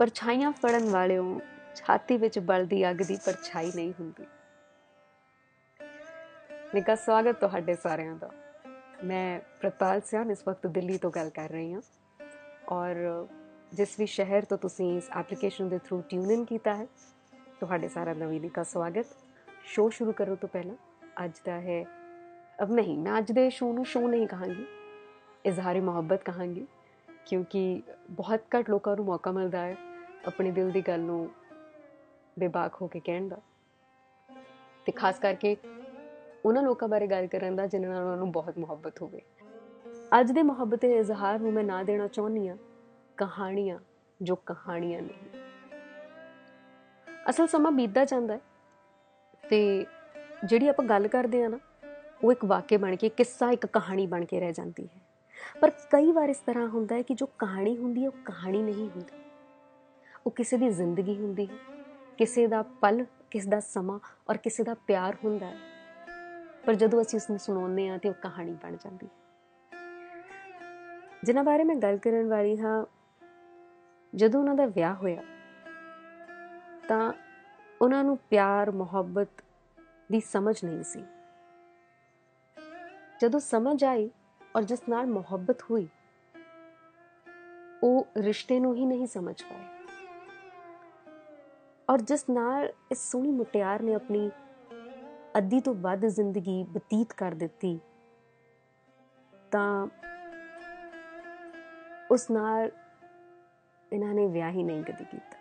ਪਰਛਾਈਆਂ ਫੜਨ ਵਾਲਿਓ, ਛਾਤੀ ਵਿੱਚ ਬਲਦੀ ਅੱਗ ਦੀ ਪਰਛਾਈ ਨਹੀਂ ਹੁੰਦੀ। ਨਿੱਘਾ ਸਵਾਗਤ ਤੁਹਾਡੇ ਸਾਰਿਆਂ ਦਾ। ਮੈਂ ਪ੍ਰਤਪਾਲ ਸਿਆਨ ਇਸ ਵਕਤ ਦਿੱਲੀ ਤੋਂ ਗੱਲ ਕਰ ਰਹੀ ਹਾਂ। ਔਰ ਜਿਸ ਵੀ ਸ਼ਹਿਰ ਤੋਂ ਤੁਸੀਂ ਇਸ ਐਪਲੀਕੇਸ਼ਨ ਦੇ ਥਰੂ ਟਿਊਨ ਇਨ ਕੀਤਾ ਹੈ, ਤੁਹਾਡੇ ਸਾਰਾ ਨਵੀਂ ਦਾ ਸਵਾਗਤ। ਸ਼ੋਅ ਸ਼ੁਰੂ ਕਰੋ ਤੋਂ ਪਹਿਲਾਂ। ਅੱਜ ਦਾ ਹੈ, ਅਬ ਨਹੀਂ, ਮੈਂ ਅੱਜ ਦੇ ਸ਼ੋਅ ਨੂੰ ਸ਼ੋਅ ਨਹੀਂ ਕਹਾਂਗੀ। ਇਜ਼ਹਾਰ ਮੁਹੱਬਤ ਕਹਾਂਗੀ, ਕਿਉਂਕਿ ਬਹੁਤ ਘੱਟ ਲੋਕਾਂ ਨੂੰ ਮੌਕਾ ਮਿਲਦਾ ਹੈ। ਆਪਣੀ ਦਿਲ ਦੀ ਗੱਲ ਨੂੰ ਬੇਬਾਕ ਹੋ ਕੇ ਕਹਿਣ ਦਾ। ਤੇ ਖਾਸ ਕਰਕੇ ਉਹਨਾਂ ਲੋਕਾਂ ਬਾਰੇ ਗੱਲ ਕਰਨ ਦਾ ਜਿਨ੍ਹਾਂ ਨਾਲ ਉਹਨਾਂ ਨੂੰ ਬਹੁਤ ਮੁਹੱਬਤ ਹੋਵੇ। ਅੱਜ ਦੇ ਮੁਹੱਬਤ ਦੇ ਇਜ਼ਹਾਰ ਨੂੰ ਮੈਂ ਨਾ ਦੇਣਾ ਚਾਹੁੰਦੀ ਆ ਕਹਾਣੀਆਂ, ਜੋ ਕਹਾਣੀਆਂ ਨਹੀਂ ਅਸਲ ਸਮਾਂ ਬੀਤਦਾ ਜਾਂਦਾ ਹੈ। ਤੇ ਜਿਹੜੀ ਆਪਾਂ ਗੱਲ ਕਰਦੇ ਆ ਨਾ, ਉਹ ਇੱਕ ਵਾਕਿਆ ਬਣ ਕੇ, ਕਿੱਸਾ ਇੱਕ ਕਹਾਣੀ ਬਣ ਕੇ ਰਹਿ ਜਾਂਦੀ ਹੈ। ਪਰ ਕਈ ਵਾਰ ਇਸ ਤਰ੍ਹਾਂ ਹੁੰਦਾ ਹੈ ਕਿ ਜੋ ਕਹਾਣੀ ਹੁੰਦੀ ਹੈ, ਉਹ ਕਹਾਣੀ ਨਹੀਂ ਹੁੰਦੀ। ਉਹ ਕਿਸੇ ਦੀ ਜ਼ਿੰਦਗੀ ਹੁੰਦੀ ਹੈ, ਕਿਸੇ ਦਾ ਪਲ, ਕਿਸ ਦਾ ਸਮਾਂ ਔਰ ਕਿਸੇ ਦਾ ਪਿਆਰ ਹੁੰਦਾ ਹੈ। ਪਰ ਜਦੋਂ ਅਸੀਂ ਉਸ ਨੂੰ ਸੁਣਾਉਂਦੇ ਆ ਤੇ ਉਹ ਕਹਾਣੀ ਬਣ ਜਾਂਦੀ ਹੈ। ਜਿਨ੍ਹਾਂ ਬਾਰੇ ਮੈਂ ਗੱਲ ਕਰਨ ਵਾਲੀ ਹਾਂ, ਜਦੋਂ ਉਹਨਾਂ ਦਾ ਵਿਆਹ ਹੋਇਆ, ਤਾਂ ਉਹਨਾਂ ਨੂੰ ਪਿਆਰ, ਮੁਹੱਬਤ ਦੀ ਸਮਝ ਨਹੀਂ ਸੀ। ਜਦੋਂ ਸਮਝ ਆਈ ਔਰ ਜਿਸ ਨਾਲ ਮੁਹੱਬਤ ਹੋਈ, ਉਹ ਰਿਸ਼ਤੇ ਨੂੰ ਹੀ ਨਹੀਂ ਸਮਝ ਪਾਏ। ਔਰ ਜਿਸ ਨਾਲ ਇਸ ਸੋਹਣੀ ਮੁਟਿਆਰ ਨੇ ਆਪਣੀ ਅੱਧੀ ਤੋਂ ਵੱਧ ਜ਼ਿੰਦਗੀ ਬਤੀਤ ਕਰ ਦਿੱਤੀ, ਤਾਂ ਉਸ ਨਾਲ ਇਹਨਾਂ ਨੇ ਵਿਆਹ ਹੀ ਨਹੀਂ ਕਦੀ ਕੀਤਾ।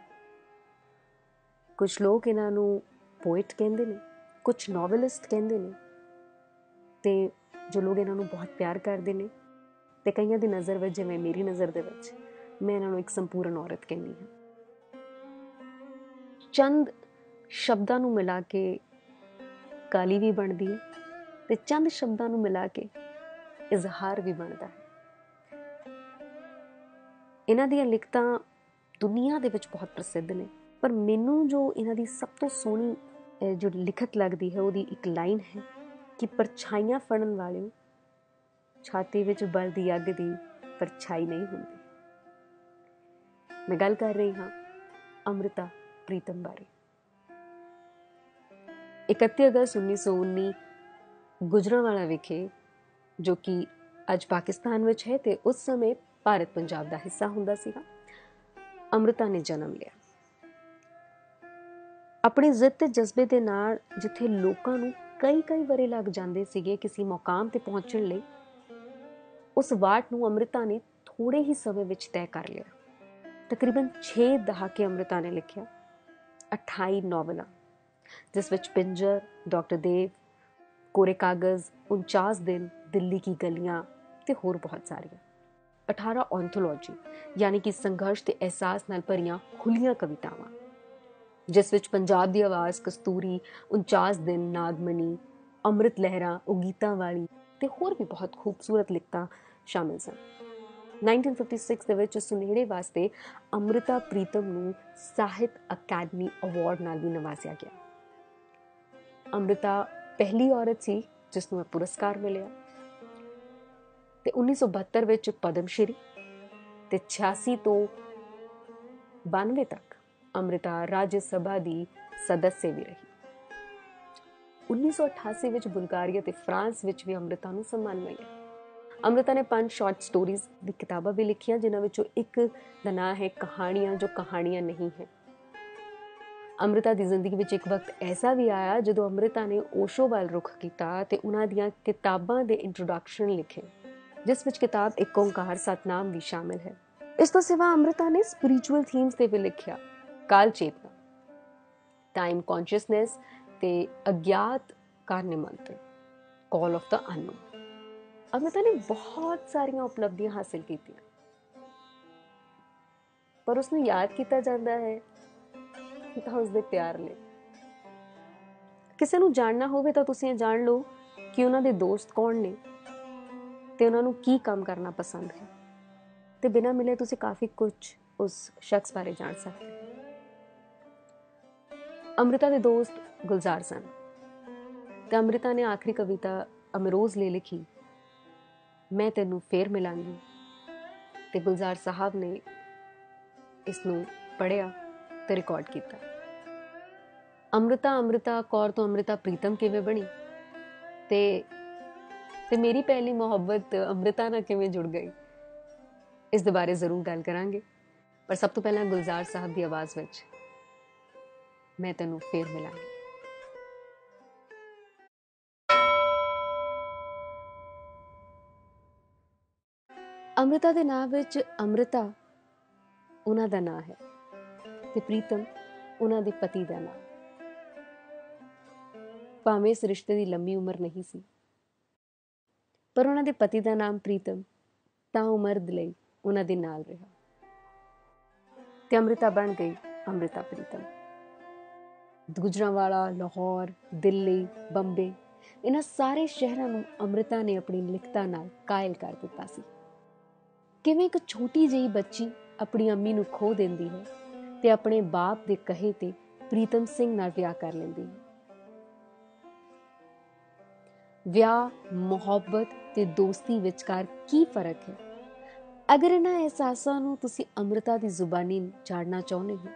ਕੁਝ ਲੋਕ ਇਹਨਾਂ ਨੂੰ ਪੋਇਟ ਕਹਿੰਦੇ ਨੇ ਕੁਝ ਨੋਵਲਿਸਟ ਕਹਿੰਦੇ ਨੇ, ਤੇ ਜੋ ਲੋਕ ਇਹਨਾਂ ਨੂੰ ਬਹੁਤ ਪਿਆਰ ਕਰਦੇ ਨੇ, ਤੇ ਕਈਆਂ ਦੀ ਨਜ਼ਰ ਵਿੱਚ, ਜਿਵੇਂ ਮੇਰੀ ਨਜ਼ਰ ਦੇ ਵਿੱਚ, ਮੈਂ ਇਹਨਾਂ ਨੂੰ ਇੱਕ ਸੰਪੂਰਨ ਔਰਤ ਕਹਿੰਦੀ ਹਾਂ। ਚੰਦ ਸ਼ਬਦਾਂ ਨੂੰ ਮਿਲਾ ਕੇ ਕਾਲੀ ਵੀ ਬਣਦੀ ਹੈ ਤੇ ਚੰਦ ਸ਼ਬਦਾਂ ਨੂੰ ਮਿਲਾ ਕੇ ਇਜ਼ਹਾਰ ਵੀ ਬਣਦਾ ਹੈ। ਇਹਨਾਂ ਦੀਆਂ ਲਿਖਤਾਂ ਦੁਨੀਆ ਦੇ ਵਿੱਚ ਬਹੁਤ ਪ੍ਰਸਿੱਧ ਨੇ, ਪਰ ਮੈਨੂੰ ਜੋ ਇਹਨਾਂ ਦੀ ਸਭ ਤੋਂ ਸੋਹਣੀ ਜੋ ਲਿਖਤ ਲੱਗਦੀ ਹੈ, ਉਹਦੀ ਇੱਕ ਲਾਈਨ ਹੈ ਕਿ ਪਰਛਾਈਆਂ ਫੜਨ ਵਾਲਿਓ ਛਾਤੀ ਵਿੱਚ ਬਲਦੀ ਅੱਗ ਦੀ ਪਰਛਾਈ ਨਹੀਂ ਹੁੰਦੀ। ਮੈਂ ਗੱਲ ਕਰ ਰਹੀ ਹਾਂ ਅਮ੍ਰਿਤਾ ਪ੍ਰੀਤਮ ਬਾਰੇ 31 ਅਗਸਤ 1919 ਗੁਜਰਾਂਵਾਲਾ ਵਿਖੇ ਜੋ ਕਿ ਅੱਜ ਪਾਕਿਸਤਾਨ ਵਿੱਚ ਹੈ ਤੇ ਉਸ ਸਮੇਂ ਭਾਰਤ ਪੰਜਾਬ ਦਾ ਹਿੱਸਾ ਹੁੰਦਾ ਸੀਗਾ ਅਮ੍ਰਿਤਾ ਨੇ ਜਨਮ ਲਿਆ ਆਪਣੀ ਜ਼ਿੱਦ ਤੇ ਜਜ਼ਬੇ ਦੇ ਨਾਲ ਜਿੱਥੇ ਲੋਕਾਂ ਨੂੰ ਕਈ ਕਈ ਵਰੇ ਲੱਗ ਜਾਂਦੇ ਸੀਗੇ ਕਿਸੇ ਮੁਕਾਮ ਤੇ ਪਹੁੰਚਣ ਲਈ ਉਸ ਵਾਟ ਨੂੰ ਅਮ੍ਰਿਤਾ ਨੇ ਥੋੜੇ ਹੀ ਸਮੇਂ ਵਿੱਚ ਤੈਅ ਕਰ ਲਿਆ ਤਕਰੀਬਨ 6 ਦਹਾਕੇ ਅਮ੍ਰਿਤਾ ਨੇ ਲਿਖਿਆ 28 ਨੋਵਲਾਂ, ਜਿਸ ਵਿੱਚ ਪਿੰਜਰ, ਡਾਕਟਰ ਦੇਵ, ਕੋਰੇ ਕਾਗਜ਼ 49 ਦਿਨ, ਦਿੱਲੀ ਕੀ ਗਲੀਆਂ ਤੇ ਹੋਰ ਬਹੁਤ ਸਾਰੀਆਂ। 18 ਔਂਥੋਲੋਜੀ, ਯਾਨੀ ਕਿ ਸੰਘਰਸ਼ ਤੇ ਅਹਿਸਾਸ ਨਾਲ ਭਰੀਆਂ ਖੁੱਲੀਆਂ ਕਵਿਤਾਵਾਂ, ਜਿਸ ਵਿੱਚ ਪੰਜਾਬ ਦੀ ਆਵਾਜ਼, ਕਸਤੂਰੀ 49 ਦਿਨ ਨਾਗਮਨੀ ਅੰਮ੍ਰਿਤ ਲਹਿਰਾ, ਉਗੀਤਾ ਵਾਲੀ ਤੇ ਹੋਰ ਵੀ ਬਹੁਤ ਖੂਬਸੂਰਤ ਲਿਖਤਾਂ ਸ਼ਾਮਿਲ ਸਨ। 1956 ਦੇ ਵਿੱਚ ਸੁਨੇੜੇ ਵਾਸਤੇ ਅਮ੍ਰਿਤਾ ਪ੍ਰੀਤਮ ਨੂੰ ਸਾਹਿਤ ਅਕੈਡਮੀ ਅਵਾਰਡ ਨਾਲ ਵੀ ਨਵਾਜ਼ਿਆ ਗਿਆ। ਅਮ੍ਰਿਤਾ ਪਹਿਲੀ ਔਰਤ ਸੀ, ਜਿਸ ਨੂੰ ਇਹ ਪੁਰਸਕਾਰ ਮਿਲਿਆ। ਤੇ 1972 ਵਿੱਚ ਪਦਮ ਸ਼੍ਰੀ ਤੇ 86 ਤੋਂ 92 ਤੱਕ ਅਮ੍ਰਿਤਾ ਰਾਜ ਸਭਾ ਦੀ ਸਦੱਸਿਆ ਵੀ ਰਹੀ। 1988 ਵਿੱਚ ਬੁਲਗਾਰੀਆ ਤੇ ਫਰਾਂਸ ਵਿੱਚ ਵੀ ਅਮ੍ਰਿਤਾ ਨੂੰ ਸਨਮਾਨ ਮਿਲਿਆ। ਅਮ੍ਰਿਤਾ ਨੇ ਪੰਜ ਸ਼ਾਰਟ ਸਟੋਰੀਜ਼ ਦੀ ਕਿਤਾਬਾਂ ਵੀ ਲਿਖੀਆਂ, ਜਿਨ੍ਹਾਂ ਵਿੱਚੋਂ ਇੱਕ ਦਾ ਨਾਮ ਹੈ ਕਹਾਣੀਆਂ, ਜੋ ਕਹਾਣੀਆਂ ਨਹੀਂ ਹੈ। ਅਮ੍ਰਿਤਾ ਦੀ ਜ਼ਿੰਦਗੀ ਵਿੱਚ ਇੱਕ ਵਕਤ ਐਸਾ ਵੀ ਆਇਆ ਜਦੋਂ ਅਮ੍ਰਿਤਾ ਨੇ ਓਸ਼ੋ ਵੱਲ ਰੁਖ ਕੀਤਾ ਤੇ ਉਹਨਾਂ ਦੀਆਂ ਕਿਤਾਬਾਂ ਦੇ ਇੰਟਰੋਡਕਸ਼ਨ ਲਿਖੇ, ਜਿਸ ਵਿੱਚ ਕਿਤਾਬ ਇੱਕ ਓੰਕਾਰ ਸਤਨਾਮ ਵੀ ਸ਼ਾਮਿਲ ਹੈ। ਇਸ ਤੋਂ ਸਿਵਾ ਅਮ੍ਰਿਤਾ ਨੇ ਸਪਿਰਚੁਅਲ ਥੀਮਸ ਤੇ ਵੀ ਲਿਖਿਆ ਕਾਲ ਚੇਤਨਾ ਟਾਈਮ ਕੌਨਸ਼ੀਅਸਨੈਸ ਤੇ ਅਗਿਆਤ ਕਾਰਨੇ ਮੰਤਰ call of the unknown Amrita ਨੇ ਬਹੁਤ ਸਾਰੀਆਂ ਉਪਲਬਧੀਆਂ ਹਾਸਲ ਕੀਤੀਆਂ ਪਰ ਉਸ ਨੂੰ ਯਾਦ ਕੀਤਾ ਜਾਂਦਾ ਹੈ ਤਾਂ ਉਸ ਦੇ ਪਿਆਰ ਲਈ ਕਿਸੇ ਨੂੰ ਜਾਣਨਾ ਹੋਵੇ ਤਾਂ ਤੁਸੀਂ ਇਹ ਜਾਣ ਲਓ ਕਿ ਉਹਨਾਂ ਦੇ ਦੋਸਤ ਕੌਣ ਨੇ ਤੇ ਉਹਨਾਂ ਨੂੰ ਕੀ ਕੰਮ ਕਰਨਾ ਪਸੰਦ ਹੈ ਤੇ ਬਿਨਾਂ ਮਿਲੇ ਤੁਸੀਂ ਕਾਫੀ ਕੁਝ ਉਸ ਸ਼ਖਸ ਬਾਰੇ ਜਾਣ ਸਕਦੇ ਹੋ ਅਮ੍ਰਿਤਾ ਦੇ ਦੋਸਤ ਗੁਲਜ਼ਾਰ ਸਨ ਤੇ ਅਮ੍ਰਿਤਾ ਨੇ ਆਖਰੀ ਕਵਿਤਾ ਅਮਰੋਜ਼ ਲਈ ਲਿਖੀ ਮੈਂ ਤੈਨੂੰ ਫੇਰ ਮਿਲਾਂਗੀ। ਤੇ ਗੁਲਜ਼ਾਰ ਸਾਹਿਬ ਨੇ ਇਸ ਨੂੰ ਪੜਿਆ ਤੇ ਰਿਕਾਰਡ ਕੀਤਾ। ਅੰਮ੍ਰਿਤਾ ਅੰਮ੍ਰਿਤਾ ਕੌਰ ਤੋਂ ਅੰਮ੍ਰਿਤਾ ਪ੍ਰੀਤਮ ਕਿਵੇਂ ਬਣੀ? ਤੇ ਤੇ ਮੇਰੀ ਪਹਿਲੀ ਮੁਹੱਬਤ ਅੰਮ੍ਰਿਤਾ ਨਾਲ ਕਿਵੇਂ ਜੁੜ ਗਈ? ਇਸ ਦੇ ਬਾਰੇ ਜ਼ਰੂਰ ਗੱਲ ਕਰਾਂਗੇ। ਪਰ ਸਭ ਤੋਂ ਪਹਿਲਾਂ ਗੁਲਜ਼ਾਰ ਸਾਹਿਬ ਦੀ ਆਵਾਜ਼ ਵਿੱਚ ਮੈਂ ਤੈਨੂੰ ਫੇਰ ਮਿਲਾਂਗੀ। ਅੰਮ੍ਰਿਤਾ ਦੇ ਨਾਮ ਵਿੱਚ ਅੰਮ੍ਰਿਤਾ, ਉਹਨਾਂ ਦਾ ਨਾਮ ਹੈ ਤੇ ਪ੍ਰੀਤਮ, ਉਹਨਾਂ ਦੇ ਪਤੀ ਦਾ ਨਾਮ ਭਾਵੇਂ ਇਸ ਰਿਸ਼ਤੇ ਦੀ ਲੰਮੀ ਉਮਰ ਨਹੀਂ ਸੀ, ਪਰ ਉਹਨਾਂ ਦੇ ਪਤੀ ਦਾ ਨਾਮ ਪ੍ਰੀਤਮ, ਤਾਂ ਉਮਰ ਦੇ ਲਈ ਉਹਨਾਂ ਦੇ ਨਾਲ ਰਿਹਾ। ਤੇ ਅੰਮ੍ਰਿਤਾ ਬਣ ਗਈ ਅੰਮ੍ਰਿਤਾ ਪ੍ਰੀਤਮ। ਗੁਜਰਾਂਵਾਲਾ, ਲਾਹੌਰ, ਦਿੱਲੀ, ਬੰਬੇ, ਇਹਨਾਂ ਸਾਰੇ ਸ਼ਹਿਰਾਂ ਨੂੰ ਅੰਮ੍ਰਿਤਾ ਨੇ ਆਪਣੀ ਲਿਖਤਾਂ ਨਾਲ ਕਾਇਲ ਕਰ ਦਿੱਤਾ ਸੀ। ਕਿਵੇਂ ਇੱਕ ਛੋਟੀ ਜਿਹੀ ਬੱਚੀ ਆਪਣੀ ਅੰਮੀ ਨੂੰ ਖੋ ਦਿੰਦੀ ਹੈ ਤੇ ਆਪਣੇ ਬਾਪ ਦੇ ਕਹੇ ਤੇ ਪ੍ਰੀਤਮ ਸਿੰਘ ਨਾਲ ਵਿਆਹ ਕਰ ਲੈਂਦੀ ਹੈ। ਵਿਆਹ, ਮੁਹੱਬਤ ਤੇ ਦੋਸਤੀ ਵਿਚਕਾਰ ਕੀ ਫ਼ਰਕ ਹੈ? ਅਗਰ ਇਹਨਾਂ ਅਹਿਸਾਸਾਂ ਨੂੰ ਤੁਸੀਂ ਅੰਮ੍ਰਿਤਾ ਦੀ ਜ਼ੁਬਾਨੀ ਜਾਣਨਾ ਚਾਹੁੰਦੇ ਹੋ,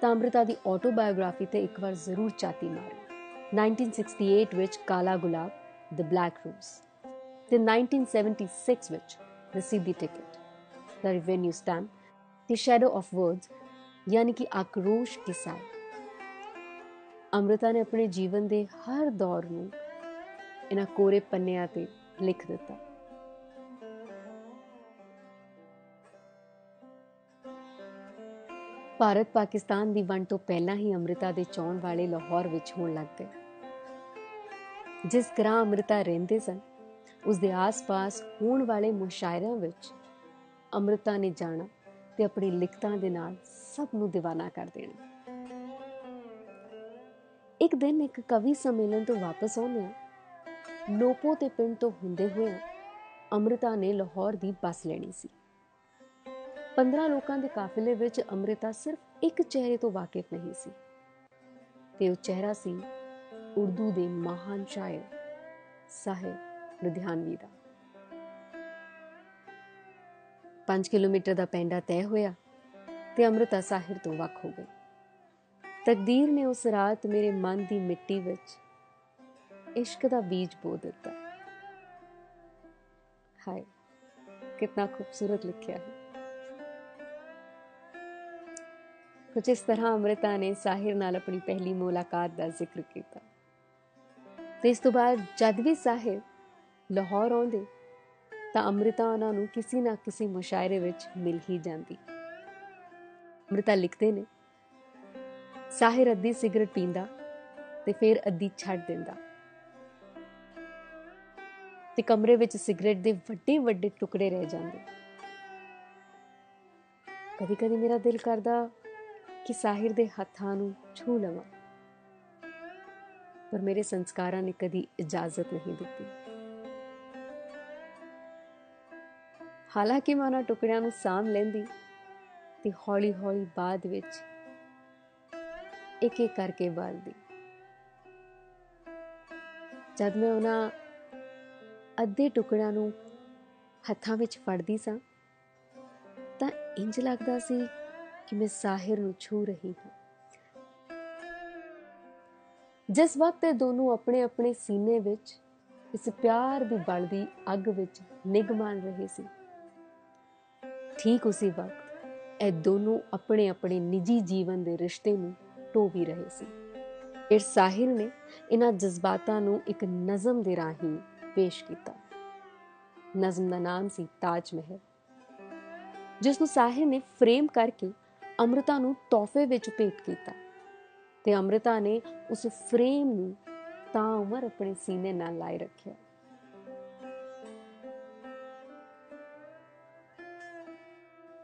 ਤਾਂ ਅੰਮ੍ਰਿਤਾ ਦੀ ਆਟੋਬਾਇਓਗ੍ਰਾਫੀ ਤੇ ਇੱਕ ਵਾਰ ਜ਼ਰੂਰ ਚਾਤੀ ਮਾਰੋ। 1968 ਵਿੱਚ ਕਾਲਾ ਗੁਲਾਬ ਦ ਬਲੈਕ ਰੋਜ਼ ਤੇ 1976 ਵਿੱਚ Raseedi Tikat the revenue stamp ਤੇ ਸ਼ੈਡੋ ਆਫ ਵਰਡਸ ਯਾਨੀ ਕਿ ਆਕਰੋਸ਼ ਕੇ ਸਾਏ ਅੰਮ੍ਰਿਤਾ ਨੇ ਆਪਣੇ ਜੀਵਨ ਦੇ ਹਰ ਦੌਰ ਨੂੰ ਇਹਨਾਂ ਕੋਰੇ ਪੰਨਿਆਂ ਤੇ ਲਿਖ ਦਿੱਤਾ ਭਾਰਤ ਪਾਕਿਸਤਾਨ ਦੀ ਵੰਡ ਤੋਂ ਪਹਿਲਾਂ ਹੀ ਅੰਮ੍ਰਿਤਾ ਦੇ ਚੌਣ ਵਾਲੇ ਲਾਹੌਰ ਵਿੱਚ ਹੋਣ ਲੱਗ ਗਏ ਜਿਸ ਗ੍ਰਾਂ ਅੰਮ੍ਰਿਤਾ ਰਹਿੰਦੇ ਸਨ ਉਸ ਦੇ ਆਸ-ਪਾਸ ਹੋਣ ਵਾਲੇ ਮੁਸ਼ਾਇਰਿਆਂ ਵਿੱਚ ਅੰਮ੍ਰਿਤਾ ਨੇ ਜਾਣਾ ਤੇ ਆਪਣੀ ਲਿਖਤਾਂ ਦੇ ਨਾਲ ਸਭ ਨੂੰ دیਵਾਨਾ ਕਰ ਦੇਣਾ। ਇੱਕ ਦਿਨ ਇੱਕ ਕਵੀ ਸੰਮੇਲਨ ਤੋਂ ਵਾਪਸ ਆਉਂਦੇ ਲੋਪੋ ਤੇ ਪਿੰਡ ਤੋਂ ਹੁੰਦੇ ਹੋਏ ਅੰਮ੍ਰਿਤਾ ਨੇ ਲਾਹੌਰ ਦੀ ਬੱਸ ਲੈਣੀ ਸੀ। 15 ਲੋਕਾਂ ਦੇ ਕਾਫਲੇ ਵਿੱਚ ਅੰਮ੍ਰਿਤਾ ਸਿਰਫ ਇੱਕ ਚਿਹਰੇ ਤੋਂ ਵਾਕਿਫ ਨਹੀਂ ਸੀ ਤੇ ਉਹ ਚਿਹਰਾ ਸੀ ਉਰਦੂ ਦੇ ਮਹਾਨ ਸ਼ਾਇਰ ਸਾਹਿਬ ਲੁਧਿਆਣਵੀ ਦਾ। 5 ਕਿਲੋਮੀਟਰ ਦਾ ਪੈਂਡਾ ਤੈਅ ਹੋਇਆ ਤੇ ਅੰਮ੍ਰਿਤਾ ਸਾਹਿਰ ਤੋਂ ਵੱਖ ਹੋ ਗਈ। ਤਕਦੀਰ ਨੇ ਉਸ ਰਾਤ ਮੇਰੇ ਮਨ ਦੀ ਮਿੱਟੀ ਵਿੱਚ ਇਸ਼ਕ ਦਾ ਬੀਜ ਬੋ ਦਿੱਤਾ। ਹਾਏ, ਕਿੰਨਾ ਖੂਬਸੂਰਤ ਲਿਖਿਆ ਹੈ। ਕੁਝ ਇਸ ਤਰ੍ਹਾਂ ਅੰਮ੍ਰਿਤਾ ਨੇ ਸਾਹਿਰ ਨਾਲ ਆਪਣੀ ਪਹਿਲੀ ਮੁਲਾਕਾਤ ਦਾ ਜ਼ਿਕਰ ਕੀਤਾ। ਤੇ ਇਸ ਤੋਂ ਬਾਅਦ ਜਦ ਵੀ ਸਾਹਿਰ ਲਾਹੌਰ ਆਉਂਦੇ, ਤਾਂ ਅੰਮ੍ਰਿਤਾ ਉਹਨਾਂ ਨੂੰ ਕਿਸੇ ਨਾ ਕਿਸੇ ਮੁਸ਼ਾਇਰੇ ਵਿੱਚ ਮਿਲ ਹੀ ਜਾਂਦੀ। ਅੰਮ੍ਰਿਤਾ ਲਿਖਦੇ ਨੇ ਸਾਹਿਰ ਅੱਧੀ ਸਿਗਰਟ ਪੀਂਦਾ ਤੇ ਫਿਰ ਅੱਧੀ ਛੱਡ ਦਿੰਦਾ। ਤੇ ਕਮਰੇ ਵਿੱਚ ਸਿਗਰਟ ਦੇ ਵੱਡੇ ਵੱਡੇ ਟੁਕੜੇ ਰਹਿ ਜਾਂਦੇ। ਕਦੀ ਕਦੀ ਮੇਰਾ ਦਿਲ ਕਰਦਾ ਕਿ ਸਾਹਿਰ ਦੇ ਹੱਥਾਂ ਨੂੰ ਛੂ ਲਵਾਂ, ਪਰ ਮੇਰੇ ਸੰਸਕਾਰਾਂ ਨੇ ਕਦੀ ਇਜਾਜ਼ਤ ਨਹੀਂ ਦਿੱਤੀ। ਹਾਲਾਂਕਿ ਮੈਂ ਉਹਨਾਂ ਟੁਕੜਿਆਂ ਨੂੰ ਸਾਮ ਲੈਂਦੀ ਤੇ ਹੌਲੀ-ਹੌਲੀ ਬਾਅਦ ਵਿੱਚ ਇੱਕ ਇੱਕ ਕਰਕੇ ਬਾਲਦੀ। ਜਦ ਮੈਂ ਉਹਨਾਂ ਅੱਧੇ ਟੁਕੜਿਆਂ ਨੂੰ ਹੱਥਾਂ ਵਿੱਚ ਫੜਦੀ ਸਾਂ, ਤਾਂ ਇੰਜ ਲੱਗਦਾ ਸੀ ਕਿ ਮੈਂ ਸਾਹਿਰ ਨੂੰ ਛੂ ਰਹੀ ਹਾਂ। ਜਿਸ ਵਕਤ ਇਹ ਦੋਨੋਂ ਆਪਣੇ ਆਪਣੇ ਸੀਨੇ ਵਿੱਚ ਇਸ ਪਿਆਰ ਦੀ ਬਲਦੀ ਅੱਗ ਵਿੱਚ ਨਿਗ ਮੰਨ ਰਹੇ ਸੀ ਠੀਕ ਉਸੇ ਵਕਤ ਇਹ ਦੋਨੋਂ ਆਪਣੇ ਆਪਣੇ ਨਿੱਜੀ ਜੀਵਨ ਦੇ ਰਿਸ਼ਤੇ ਨੂੰ ਟੋ ਵੀ ਰਹੇ ਸੀ। ਫਿਰ ਸਾਹਿਰ ਨੇ ਇਹਨਾਂ ਜਜ਼ਬਾਤਾਂ ਨੂੰ ਇੱਕ ਨਜ਼ਮ ਦੇ ਰਾਹੀਂ ਪੇਸ਼ ਕੀਤਾ। ਨਜ਼ਮ ਦਾ ਨਾਮ ਸੀ ਤਾਜ ਮਹਿਲ ਜਿਸ ਨੂੰ ਸਾਹਿਰ ਨੇ ਫਰੇਮ ਕਰਕੇ ਅੰਮ੍ਰਿਤਾ ਨੂੰ ਤੋਹਫੇ ਵਿੱਚ ਭੇਟ ਕੀਤਾ ਤੇ ਅੰਮ੍ਰਿਤਾ ਨੇ ਉਸ ਫਰੇਮ ਨੂੰ ਤਾਂ ਉਮਰ ਆਪਣੇ ਸੀਨੇ ਨਾਲ ਲਾਈ ਰੱਖਿਆ।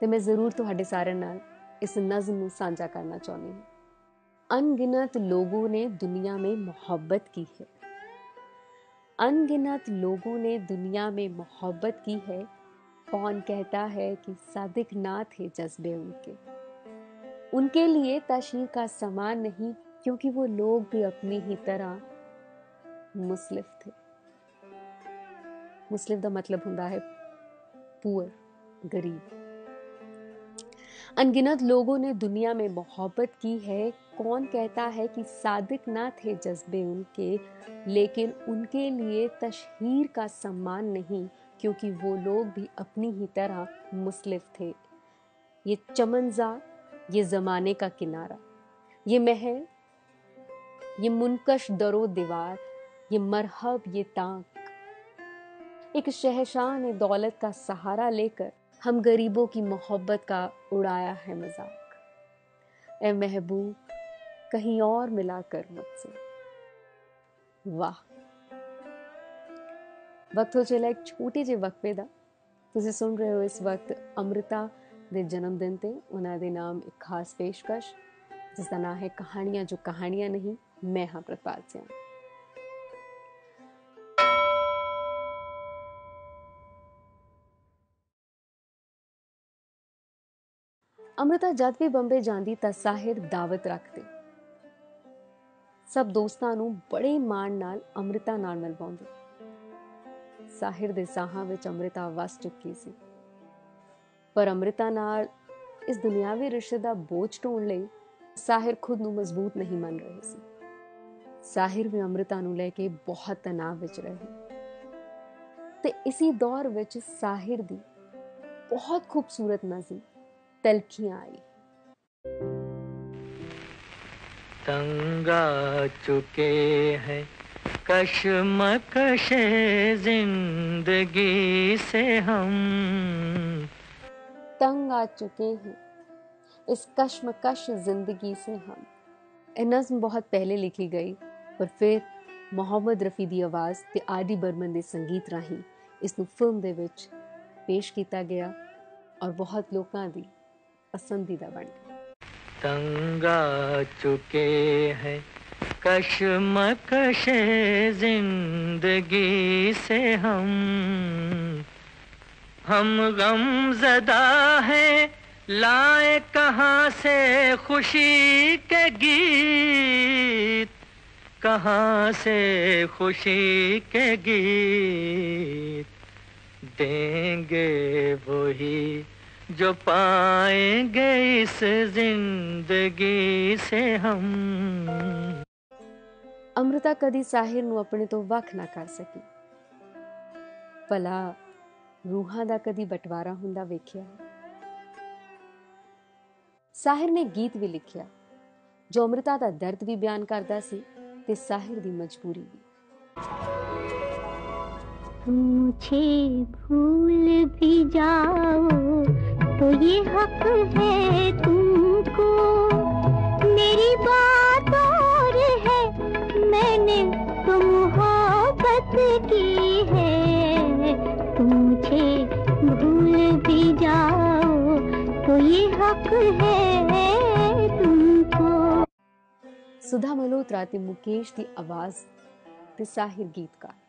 ਤੇ ਮੈਂ ਜ਼ਰੂਰ ਤੁਹਾਡੇ ਸਾਰਿਆਂ ਨਾਲ ਇਸ ਨਜ਼ਮ ਨੂੰ ਸਾਂਝਾ ਕਰਨਾ ਚਾਹੁੰਦੀ ਹਾਂ अनगिनत लोगों ने दुनिया में मोहब्बत की है अनगिनत लोगों ने दुनिया में मोहब्बत की है कौन कहता है कि सादिक ना थे जज्बे उनके उनके लिए तशहीर का सामान नहीं क्योंकि वो लोग भी अपनी ही तरह मुस्लिफ थे मुस्लिफ का मतलब ਹੁੰਦਾ ਹੈ ਪੂਅਰ ਗਰੀਬ अनगिनत लोगों ने दुनिया में मोहब्बत की है। कौन कहता है कि सादिक ना थे जज्बे उनके, लेकिन उनके लिए तशहीर का सम्मान नहीं, क्योंकि वो लोग भी अपनी ही तरह मुस्लिफ थे। ये चमनजा, ये ज़माने का किनारा, ये महल, ये मुनकश दरो दीवार, ये मरहब, ये ताक। एक शहशाह ने दौलत का सहारा लेकर हम गरीबों की मोहब्बत का उड़ाया है मजाक ए महबूब कहीं और मिला कर मुझसे ਵਾਹ ਵਕਤ ਹੋ ਚਲਾ ਇੱਕ ਛੋਟੇ ਜਿਹੇ ਵਕਫੇ ਦਾ ਤੁਸੀਂ ਸੁਣ ਰਹੇ ਹੋ ਇਸ ਵਕਤ ਅੰਮ੍ਰਿਤਾ ਦੇ ਜਨਮ ਦਿਨ ਤੇ ਉਹਨਾਂ ਦੇ ਨਾਮ ਇੱਕ ਖਾਸ ਪੇਸ਼ਕਸ਼ ਜਿਸ ਦਾ ਨਾਮ ਹੈ ਕਹਾਣੀਆਂ ਜੋ ਕਹਾਣੀਆਂ ਨਹੀਂ ਮੈਂ ਹਾਂ ਪ੍ਰਤਪਾਲ ਸਿੰਘ ਅੰਮ੍ਰਿਤਾ ਜਦ ਵੀ ਬੰਬੇ ਜਾਂਦੀ ਤਾਂ ਸਾਹਿਰ ਦਾਵਤ ਰੱਖਦੇ। ਸਭ ਦੋਸਤਾਂ ਨੂੰ ਬੜੇ ਮਾਣ ਨਾਲ ਅੰਮ੍ਰਿਤਾ ਨਾਲ ਮਿਲਵਾਉਂਦੇ। ਸਾਹਿਰ ਦੇ ਸਾਹਾਂ ਵਿੱਚ ਅੰਮ੍ਰਿਤਾ ਵਸ ਚੁੱਕੀ ਸੀ। ਪਰ ਅੰਮ੍ਰਿਤਾ ਨਾਲ ਇਸ ਦੁਨਿਆਵੀ ਰਿਸ਼ਤੇ ਦਾ ਬੋਝ ਢੋਣ ਲਈ ਸਾਹਿਰ ਖੁਦ ਨੂੰ ਮਜ਼ਬੂਤ ਨਹੀਂ ਮੰਨ ਰਹੇ ਸੀ। ਸਾਹਿਰ ਵੀ ਅੰਮ੍ਰਿਤਾ ਨੂੰ ਲੈ ਕੇ ਬਹੁਤ ਤਣਾਅ ਵਿੱਚ ਰਹੇ। ਤੇ ਇਸੇ ਦੌਰ ਵਿੱਚ ਸਾਹਿਰ ਦੀ ਬਹੁਤ ਖੂਬਸੂਰਤ ਨਜ਼ਮ तलखियां आई तंगा चुके हैं कशमकश जिंदगी से हम तंग आ चुके हैं इस कशमकश जिंदगी से हम ਇਹ ਨਜ਼ਮ ਬਹੁਤ ਪਹਿਲੇ ਲਿਖੀ ਗਈ ਪਰ ਫਿਰ ਮੁਹੰਮਦ ਰਫੀ ਦੀ ਆਵਾਜ਼ ਤੇ ਆਦੀ ਬਰਮਨ ਦੇ ਸੰਗੀਤ ਰਾਹੀਂ ਇਸ ਨੂੰ ਫਿਲਮ ਦੇ ਵਿੱਚ ਪੇਸ਼ ਕੀਤਾ ਗਿਆ ਔਰ ਬਹੁਤ ਲੋਕਾਂ ਦੀ पसंदीदा बन तंगा चुके हैं कशमकश ज़िंदगी से हम। हम गम जदा है, लाए कहाँ से खुशी के गीत? कहाँ से खुशी के गीत? देंगे वही जो पाएंगे इस जिंदगी से हम ਅਮ੍ਰਿਤਾ ਕਦੀ ਸਾਹਿਰ ਨੂੰ ਆਪਣੇ ਤੋਂ ਵੱਖ ਨਾ ਕਰ ਸਕੀ ਭਲਾ ਰੂਹਾਂ ਦਾ ਕਦੀ ਬਟਵਾਰਾ ਹੁੰਦਾ ਵੇਖਿਆ ਸਾਹਿਰ ਨੇ ਗੀਤ ਵੀ ਲਿਖਿਆ ਜੋ ਅਮ੍ਰਿਤਾ ਦਾ ਦਰਦ ਵੀ ਬਿਆਨ ਕਰਦਾ ਸੀ ਤੇ ਸਾਹਿਰ ਦੀ ਮਜਬੂਰੀ ਵੀ मुझे भूल भी जाओ तो ये हक है तुमको। मेरी बात और है, मैंने तो मोहब्बत की है। भूल भी जाओ तो ये हक है तुमको। सुधा मल्होत्रा ते मुकेश की आवाज़, ते साहिर गीतकार।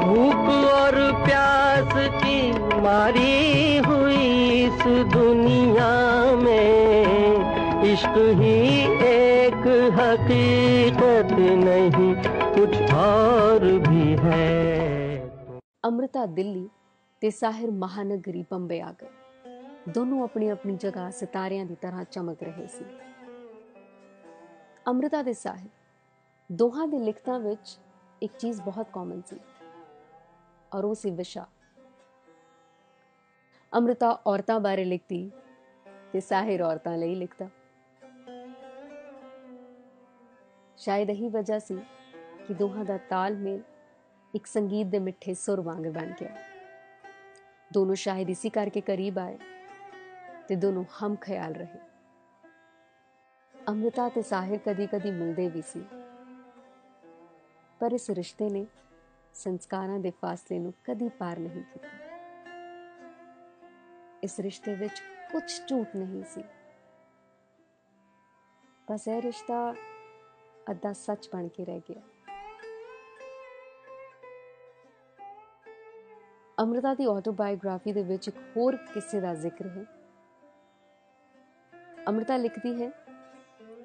भूख और प्यास की मारी हुई इस दुनिया में इश्क ही एक हकीकत नहीं कुछ और भी है ਅਮ੍ਰਿਤਾ ਦਿੱਲੀ ਤੇ ਸਾਹਿਰ ਮਹਾਨਗਰੀ ਬੰਬੇ ਆ ਗਏ ਦੋਨੋਂ ਆਪਣੀ ਆਪਣੀ ਜਗ੍ਹਾ ਸਿਤਾਰਿਆਂ ਦੀ ਤਰ੍ਹਾਂ ਚਮਕ ਰਹੇ ਸੀ ਅਮ੍ਰਿਤਾ ਦੇ ਸਾਹਿਰ ਦੋਹਾਂ ਦੇ ਲਿਖਤਾਂ ਵਿੱਚ ਇੱਕ ਚੀਜ਼ ਬਹੁਤ ਕਾਮਨ ਸੀ ਔਰ ਉਹ ਸੀ ਵਿਸ਼ਾ। ਅਮ੍ਰਿਤਾ ਔਰਤਾਂ ਬਾਰੇ ਲਿਖਦੀ ਤੇ ਸਾਹਿਰ ਔਰਤਾਂ ਲਈ ਲਿਖਦਾ ਸ਼ਾਇਦ ਇਹੀ ਵਜ੍ਹਾ ਸੀ ਕਿ ਦੋਹਾਂ ਦਾ ਤਾਲਮੇਲ ਇੱਕ ਸੰਗੀਤ ਦੇ ਮਿੱਠੇ ਸੁਰ ਵਾਂਗ ਬਣ ਗਿਆ। ਦੋਨੋਂ ਸ਼ਾਇਦ ਇਸੇ ਕਰਕੇ ਕਰੀਬ ਆਏ ਤੇ ਦੋਨੋਂ ਹਮ ਖਿਆਲ ਰਹੇ। ਅਮ੍ਰਿਤਾ ਤੇ ਸਾਹਿਰ ਕਦੀ-ਕਦੀ ਮਿਲਦੇ ਵੀ ਸੀ। ਪਰ ਇਸ ਰਿਸ਼ਤੇ ਨੇ ਸੰਸਕਾਰਾਂ ਦੇ ਫਾਸਲੇ ਨੂੰ ਕਦੀ ਪਾਰ ਨਹੀਂ ਕੀਤਾ। ਇਸ ਰਿਸ਼ਤੇ ਵਿੱਚ ਕੁਝ ਝੂਠ ਨਹੀਂ ਸੀ। ਬਸ ਇਹ ਰਿਸ਼ਤਾ ਅੱਧਾ ਸੱਚ ਬਣ ਕੇ ਰਹਿ ਗਿਆ। ਅਮ੍ਰਿਤਾ ਦੀ ਆਟੋਬਾਇਓਗ੍ਰਾਫੀ ਦੇ ਵਿੱਚ ਇੱਕ ਹੋਰ ਕਿੱਸੇ ਦਾ ਜ਼ਿਕਰ ਹੈ। ਅਮ੍ਰਿਤਾ ਲਿਖਦੀ ਹੈ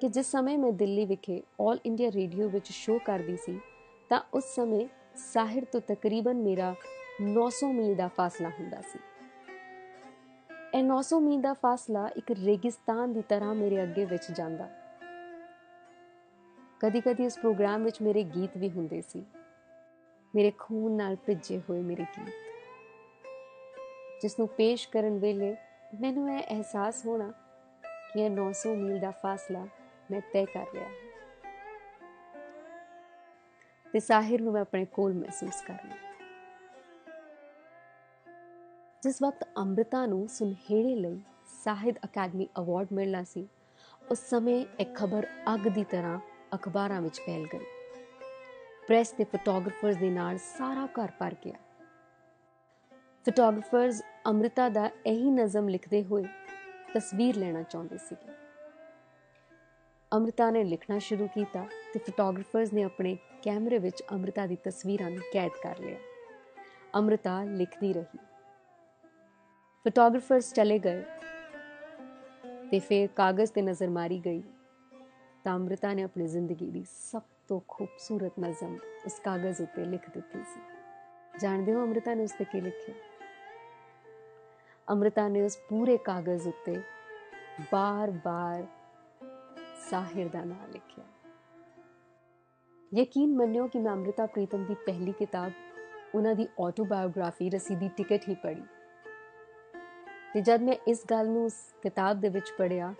ਕਿ ਜਿਸ ਸਮੇਂ ਮੈਂ ਦਿੱਲੀ ਵਿਖੇ 올 ਇੰਡੀਆ ਰੇਡੀਓ ਵਿੱਚ ਸ਼ੋਅ ਕਰਦੀ ਸੀ, ਤਾਂ ਉਸ ਸਮੇਂ ਸਾਹਿਰ ਤੋਂ ਤਕਰੀਬਨ ਮੇਰਾ 900 ਮੀਲ ਦਾ ਫਾਸਲਾ ਹੁੰਦਾ ਸੀ। ਇਹ 900 ਮੀਲ ਦਾ ਫਾਸਲਾ ਇੱਕ ਰੇਗਿਸਤਾਨ ਦੀ ਤਰ੍ਹਾਂ ਮੇਰੇ ਅੱਗੇ ਵਿੱਚ ਜਾਂਦਾ। ਕਦੀ-ਕਦੀ ਇਸ ਪ੍ਰੋਗਰਾਮ ਵਿੱਚ ਮੇਰੇ ਗੀਤ ਵੀ ਹੁੰਦੇ ਸੀ। ਮੇਰੇ ਖੂਨ ਨਾਲ ਭਿੱਜੇ ਹੋਏ ਮੇਰੇ ਗੀਤ। ਜਿਸ ਨੂੰ ਪੇਸ਼ ਕਰਨ ਵੇਲੇ ਮੈਨੂੰ ਇਹ ਅਹਿਸਾਸ ਹੋਣਾ ਕਿ ਇਹ 900 ਮੀਲ ਦਾ ਫਾਸਲਾ ਮੈਂ ਤੈਅ ਕਰ ਲਿਆ ਹੈ। ਤੇ ਸਾਹਿਰ ਨੂੰ ਮੈਂ ਆਪਣੇ ਕੋਲ ਮਹਿਸੂਸ ਕਰਨਾ ਜਿਸ ਵਕਤ ਅੰਮ੍ਰਿਤਾ ਨੂੰ ਸੁਨਹਿਰੇ ਲਈ ਸਾਹਿਤ ਅਕੈਡਮੀ ਅਵਾਰਡ ਮਿਲਣਾ ਸੀ, ਉਸ ਸਮੇਂ ਇੱਕ ਖਬਰ ਅੱਗ ਦੀ ਤਰ੍ਹਾਂ ਅਖਬਾਰਾਂ ਵਿੱਚ ਫੈਲ ਗਈ। ਪ੍ਰੈਸ ਤੇ ਫੋਟੋਗ੍ਰਾਫਰਸ ਦੇ ਨਾਲ ਸਾਰਾ ਘਰ ਭਰ ਗਿਆ। ਫੋਟੋਗ੍ਰਾਫਰਸ ਅੰਮ੍ਰਿਤਾ ਦਾ ਇਹੀ ਨਜ਼ਮ ਲਿਖਦੇ ਹੋਏ ਤਸਵੀਰ ਲੈਣਾ ਚਾਹੁੰਦੇ ਸੀ ਅੰਮ੍ਰਿਤਾ ਨੇ ਲਿਖਣਾ ਸ਼ੁਰੂ ਕੀਤਾ ਤੇ ਫੋਟੋਗ੍ਰਾਫਰਸ ਨੇ ਆਪਣੇ ਕੈਮਰੇ ਵਿੱਚ ਅੰਮ੍ਰਿਤਾ ਦੀ ਤਸਵੀਰਾਂ ਨੂੰ ਕੈਦ ਕਰ ਲਿਆ। ਅੰਮ੍ਰਿਤਾ ਲਿਖਦੀ ਰਹੀ। ਫੋਟੋਗ੍ਰਾਫਰਸ ਚਲੇ ਗਏ ਤੇ ਫਿਰ ਕਾਗਜ਼ ਤੇ ਨਜ਼ਰ ਮਾਰੀ ਗਈ। ਤਾਂ ਅੰਮ੍ਰਿਤਾ ਨੇ ਆਪਣੀ ਜ਼ਿੰਦਗੀ ਦੀ ਸਭ ਤੋਂ ਖੂਬਸੂਰਤ ਨਜ਼ਮ ਉਸ ਕਾਗਜ਼ ਉੱਤੇ ਲਿਖ ਦਿੱਤੀ ਸੀ। ਜਾਣਦੇ ਹੋ ਅੰਮ੍ਰਿਤਾ ਨੇ ਉਸ ਤੇ ਕੀ ਲਿਖਿਆ? ਅੰਮ੍ਰਿਤਾ ਨੇ ਉਸ ਪੂਰੇ ਕਾਗਜ਼ ਉੱਤੇ ਬਾਰ-ਬਾਰ ਸਾਹਿਰ ਦਾ ਨਾਮ ਲਿਖਿਆ। ਯਕੀਨ ਮੰਨਿਓ ਕਿ ਮੈਂ ਅੰਮ੍ਰਿਤਾ ਪ੍ਰੀਤਮ ਦੀ ਪਹਿਲੀ ਕਿਤਾਬ, ਉਹਨਾਂ ਦੀ ਆਟੋਬਾਇਓਗ੍ਰਾਫੀ ਰਸੀਦੀ ਟਿਕਟ ਹੀ ਪੜ੍ਹੀ। ਤੇ ਜਦ ਮੈਂ ਇਸ ਗੱਲ ਨੂੰ ਉਸ ਕਿਤਾਬ ਦੇ ਵਿੱਚ ਪੜਿਆ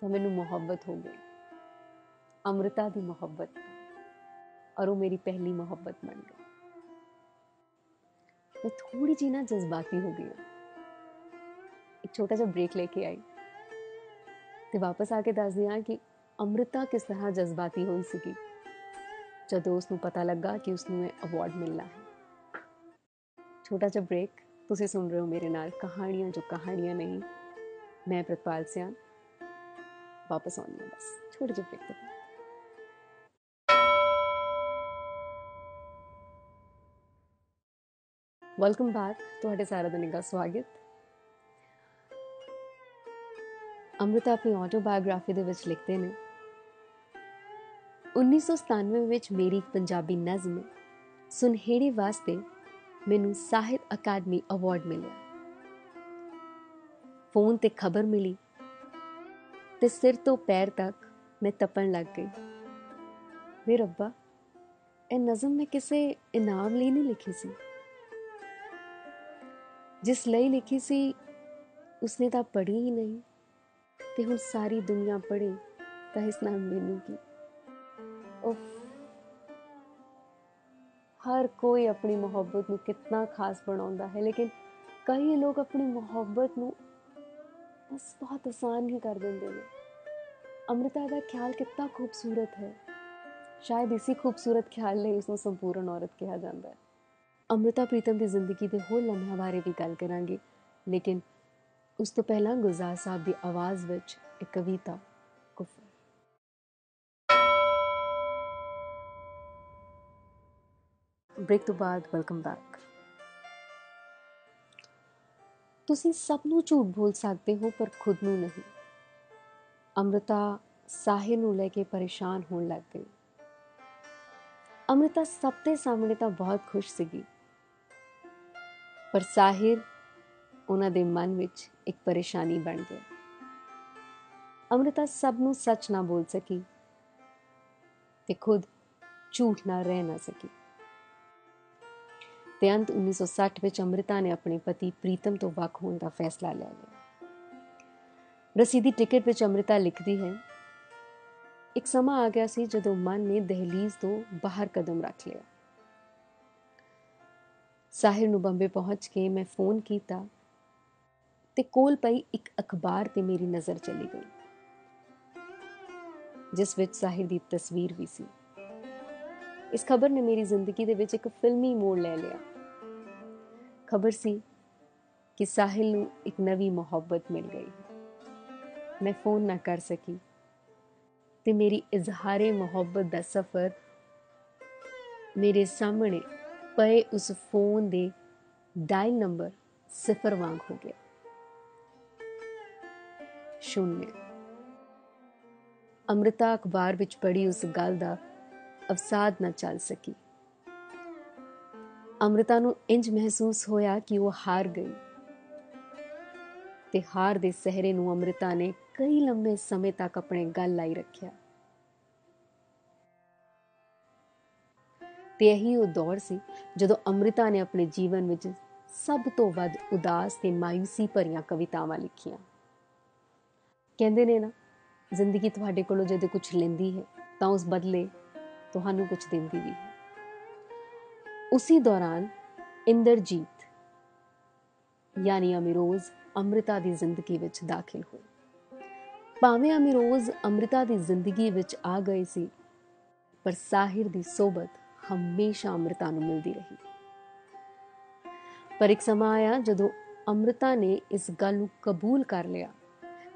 ਤਾਂ ਮੈਨੂੰ ਮੁਹੱਬਤ ਹੋ ਗਈ। ਅੰਮ੍ਰਿਤਾ ਦੀ ਮੁਹੱਬਤ ਔਰ ਉਹ ਮੇਰੀ ਪਹਿਲੀ ਮੁਹੱਬਤ ਬਣ ਗਈ। ਮੈਂ ਥੋੜੀ ਜੀ ਨਾ ਜਜ਼ਬਾਤੀ ਹੋ ਗਈ। ਇੱਕ ਛੋਟਾ ਜਿਹਾ ਬ੍ਰੇਕ ਲੈ ਕੇ ਆਈ। ਤੇ ਵਾਪਸ ਆ ਕੇ ਦੱਸਦੀ ਹਾਂ ਕਿ ਅੰਮ੍ਰਿਤਾ ਕਿਸ ਤਰ੍ਹਾਂ ਜਜ਼ਬਾਤੀ ਹੋਈ ਸੀਗੀ? ਜਦੋਂ ਉਸ ਨੂੰ ਪਤਾ ਲੱਗਾ ਕਿ ਉਸ ਨੂੰ ਇਹ ਅਵਾਰਡ ਮਿਲਣਾ ਹੈ। ਛੋਟਾ ਜਿਹਾ ਬ੍ਰੇਕ ਤੁਸੀਂ ਸੁਣ ਰਹੇ ਹੋ ਮੇਰੇ ਨਾਲ ਕਹਾਣੀਆਂ ਜੋ ਕਹਾਣੀਆਂ ਨਹੀਂ। ਮੈਂ ਪ੍ਰਤਪਾਲ ਸਿਆਂ ਵਾਪਸ ਆਉਂਦੀ ਹਾਂ ਬਸ, ਛੋਟੇ ਜਿਹੇ ਬ੍ਰੇਕ ਤੋਂ। ਵੈਲਕਮ ਬੈਕ ਤੁਹਾਡੇ ਸਾਰਿਆਂ ਦਾ ਨਿੱਘਾ ਸਵਾਗਤ। ਅੰਮ੍ਰਿਤਾ ਆਪਣੀ ਆਟੋਬਾਇਓਗ੍ਰਾਫੀ ਦੇ ਵਿੱਚ ਲਿਖਦੇ ਨੇ 1997 ਵਿੱਚ ਮੇਰੀ ਪੰਜਾਬੀ ਨਜ਼ਮ ਸੁਨਹਿਰੀ ਵਾਸਤੇ ਮੈਨੂੰ ਸਾਹਿਤ ਅਕਾਦਮੀ ਅਵਾਰਡ ਮਿਲਿਆ। ਫੋਨ ਤੇ ਖਬਰ ਮਿਲੀ ਤੇ ਸਿਰ ਤੋਂ ਪੈਰ ਤੱਕ ਮੈਂ ਤਪਣ ਲੱਗ ਗਈ। ਵੇ ਰੱਬਾ, ਇਹ ਨਜ਼ਮ ਮੈਂ ਕਿਸੇ ਇਨਾਮ ਲਈ ਨਹੀਂ ਲਿਖੀ ਸੀ। ਜਿਸ ਲਈ ਲਿਖੀ ਸੀ, ਉਸਨੇ ਤਾਂ ਪੜ੍ਹੀ ਹੀ ਨਹੀਂ ਤੇ ਹੁਣ ਸਾਰੀ ਦੁਨੀਆ ਪੜ੍ਹੇ ਤਾਂ ਇਸ ਨਾਲ ਮੈਨੂੰ ਕੀ ਉਫ। ਹਰ ਕੋਈ ਆਪਣੀ ਮੁਹੱਬਤ ਨੂੰ ਕਿੰਨਾ ਖਾਸ ਬਣਾਉਂਦਾ ਹੈ, ਲੇਕਿਨ ਕਈ ਲੋਕ ਆਪਣੀ ਮੁਹੱਬਤ ਨੂੰ ਬਸ ਬਹੁਤ ਆਸਾਨ ਹੀ ਕਰ ਦਿੰਦੇ ਨੇ। ਅੰਮ੍ਰਿਤਾ ਦਾ ਖਿਆਲ ਕਿੰਨਾ ਖੂਬਸੂਰਤ ਹੈ। ਸ਼ਾਇਦ ਇਸੇ ਖੂਬਸੂਰਤ ਖਿਆਲ ਲਈ ਉਸ ਨੂੰ ਸੰਪੂਰਨ ਔਰਤ ਕਿਹਾ ਜਾਂਦਾ ਹੈ। ਅੰਮ੍ਰਿਤਾ ਪ੍ਰੀਤਮ ਦੀ ਜ਼ਿੰਦਗੀ ਦੇ ਹੋਰ ਲਮਹਿਆਂ ਬਾਰੇ ਵੀ ਗੱਲ ਕਰਾਂਗੇ, ਲੇਕਿਨ ਉਸ ਤੋਂ ਪਹਿਲਾਂ ਗੁਲਜ਼ਾਰ ਸਾਹਿਬ ਦੀ ਆਵਾਜ਼ ਵਿੱਚ ਇੱਕ ਕਵਿਤਾ ਬ੍ਰੇਕ ਤੋਂ ਬਾਅਦ ਵੈਲਕਮ ਬੈਕ। ਤੁਸੀਂ ਸਭ ਨੂੰ ਝੂਠ ਬੋਲ ਸਕਦੇ ਹੋ ਪਰ ਖੁਦ ਨੂੰ ਨਹੀਂ। ਅੰਮ੍ਰਿਤਾ ਸਾਹਿਲ ਨੂੰ ਲੈ ਕੇ ਪਰੇਸ਼ਾਨ ਹੋਣ ਲੱਗ ਗਈ। ਅੰਮ੍ਰਿਤਾ ਸਭ ਦੇ ਸਾਹਮਣੇ ਤਾਂ ਬਹੁਤ ਖੁਸ਼ ਸੀਗੀ। ਪਰ ਸਾਹਿਰ ਉਹਨਾਂ ਦੇ ਮਨ ਵਿੱਚ ਇੱਕ ਪਰੇਸ਼ਾਨੀ ਬਣ ਗਿਆ। ਅੰਮ੍ਰਿਤਾ ਸਭ ਨੂੰ ਸੱਚ ਨਾ ਬੋਲ ਸਕੀ ਤੇ ਖੁਦ ਝੂਠ ਨਾ ਰਹਿ ਨਾ ਸਕੀ। ਤੇ ਅੰਤ 1960 ਵਿੱਚ ਅੰਮ੍ਰਿਤਾ ਨੇ ਆਪਣੇ ਪਤੀ ਪ੍ਰੀਤਮ ਤੋਂ ਵੱਖ ਹੋਣ ਦਾ ਫੈਸਲਾ ਲੈ ਲਿਆ ਰਸੀਦੀ ਟਿਕਟ ਵਿੱਚ ਅੰਮ੍ਰਿਤਾ ਲਿਖਦੀ ਹੈ, ਇੱਕ ਸਮਾਂ ਆ ਗਿਆ ਸੀ ਜਦੋਂ ਮਨ ਨੇ ਦਹਲੀਜ਼ ਤੋਂ ਬਾਹਰ ਕਦਮ ਰੱਖ ਲਿਆ। ਸਾਹਿਰ ਨੂੰ ਬੰਬੇ ਪਹੁੰਚ ਕੇ ਮੈਂ ਫੋਨ ਕੀਤਾ ਤੇ ਕੋਲ ਪਈ ਇੱਕ ਅਖਬਾਰ ਤੇ ਮੇਰੀ ਨਜ਼ਰ ਚਲੀ ਗਈ, ਜਿਸ ਵਿੱਚ ਸਾਹਿਰ ਦੀ ਤਸਵੀਰ ਵੀ ਸੀ। ਇਸ ਖਬਰ ਨੇ ਮੇਰੀ ਜ਼ਿੰਦਗੀ ਦੇ ਵਿੱਚ ਇੱਕ ਫਿਲਮੀ ਮੋੜ ਲੈ ਲਿਆ। ਖਬਰ ਸੀ ਕਿ ਸਾਹਿਲ ਨੂੰ ਇੱਕ ਨਵੀਂ ਮੁਹੱਬਤ ਮਿਲ ਗਈ। ਮੈਂ ਫੋਨ ਨਾ ਕਰ ਸਕੀ ਤੇ ਮੇਰੀ ਇਜ਼ਹਾਰੇ ਮੁਹੱਬਤ ਦਾ ਸਫ਼ਰ ਮੇਰੇ ਸਾਹਮਣੇ ਪਏ ਉਸ ਫੋਨ ਦੇ ਡਾਇਲ ਨੰਬਰ ਸਿਫਰ ਵਾਂਗ ਹੋ ਗਿਆ। ਸ਼ੂਨਯ। ਅੰਮ੍ਰਿਤਾ ਅਖਬਾਰ ਵਿੱਚ ਪੜੀ ਉਸ ਗੱਲ ਦਾ ਅਫਸਾਦ ਨਾ ਚੱਲ ਸਕੀ। ਅੰਮ੍ਰਿਤਾ ਨੂੰ ਇੰਜ ਮਹਿਸੂਸ ਹੋਇਆ ਕਿ ਉਹ ਹਾਰ ਗਈ। ਤੇ ਹਾਰ ਦੇ ਸਹਰੇ ਨੂੰ ਅੰਮ੍ਰਿਤਾ ਨੇ ਕਈ ਲੰਮੇ ਸਮੇਂ ਤੱਕ ਆਪਣੇ ਗਲ ਲਾਈ ਰੱਖਿਆ। ਤੇ ਇਹੀ ਉਹ ਦੌਰ ਸੀ ਜਦੋਂ ਅੰਮ੍ਰਿਤਾ ਨੇ ਆਪਣੇ ਜੀਵਨ ਵਿੱਚ ਸਭ ਤੋਂ ਵੱਧ ਉਦਾਸ ਤੇ ਮਾਇੂਸੀ ਭਰੀਆਂ ਕਵਿਤਾਵਾਂ ਲਿਖੀਆਂ। ਕਹਿੰਦੇ ਨੇ ਨਾ, ਜ਼ਿੰਦਗੀ ਤੁਹਾਡੇ ਕੋਲੋਂ ਜਦੋਂ ਕੁਝ ਲੈਂਦੀ ਹੈ, ਤਾਂ ਉਸ ਬਦਲੇ ਤੁਹਾਨੂੰ ਕੁਝ ਦਿੰਦੀ ਵੀ ਹੈ। ਉਸੇ ਦੌਰਾਨ ਇੰਦਰਜੀਤ ਯਾਨੀ ਅਮਿਰੋਜ਼ ਅੰਮ੍ਰਿਤਾ ਦੀ ਜ਼ਿੰਦਗੀ ਵਿੱਚ ਦਾਖਲ ਹੋਏ। ਭਾਵੇਂ ਅਮਿਰੋਜ਼ ਅੰਮ੍ਰਿਤਾ ਦੀ ਜ਼ਿੰਦਗੀ ਵਿੱਚ ਆ ਗਏ ਸੀ, ਪਰ ਸਾਹਿਰ ਦੀ ਸੋਬਤ ਹਮੇਸ਼ਾ ਅੰਮ੍ਰਿਤਾ ਨੂੰ ਮਿਲਦੀ ਰਹੀ ਪਰ ਇੱਕ ਸਮਾਂ ਆਇਆ ਜਦੋਂ ਅੰਮ੍ਰਿਤਾ ਨੇ ਇਸ ਗੱਲ ਨੂੰ ਕਬੂਲ ਕਰ ਲਿਆ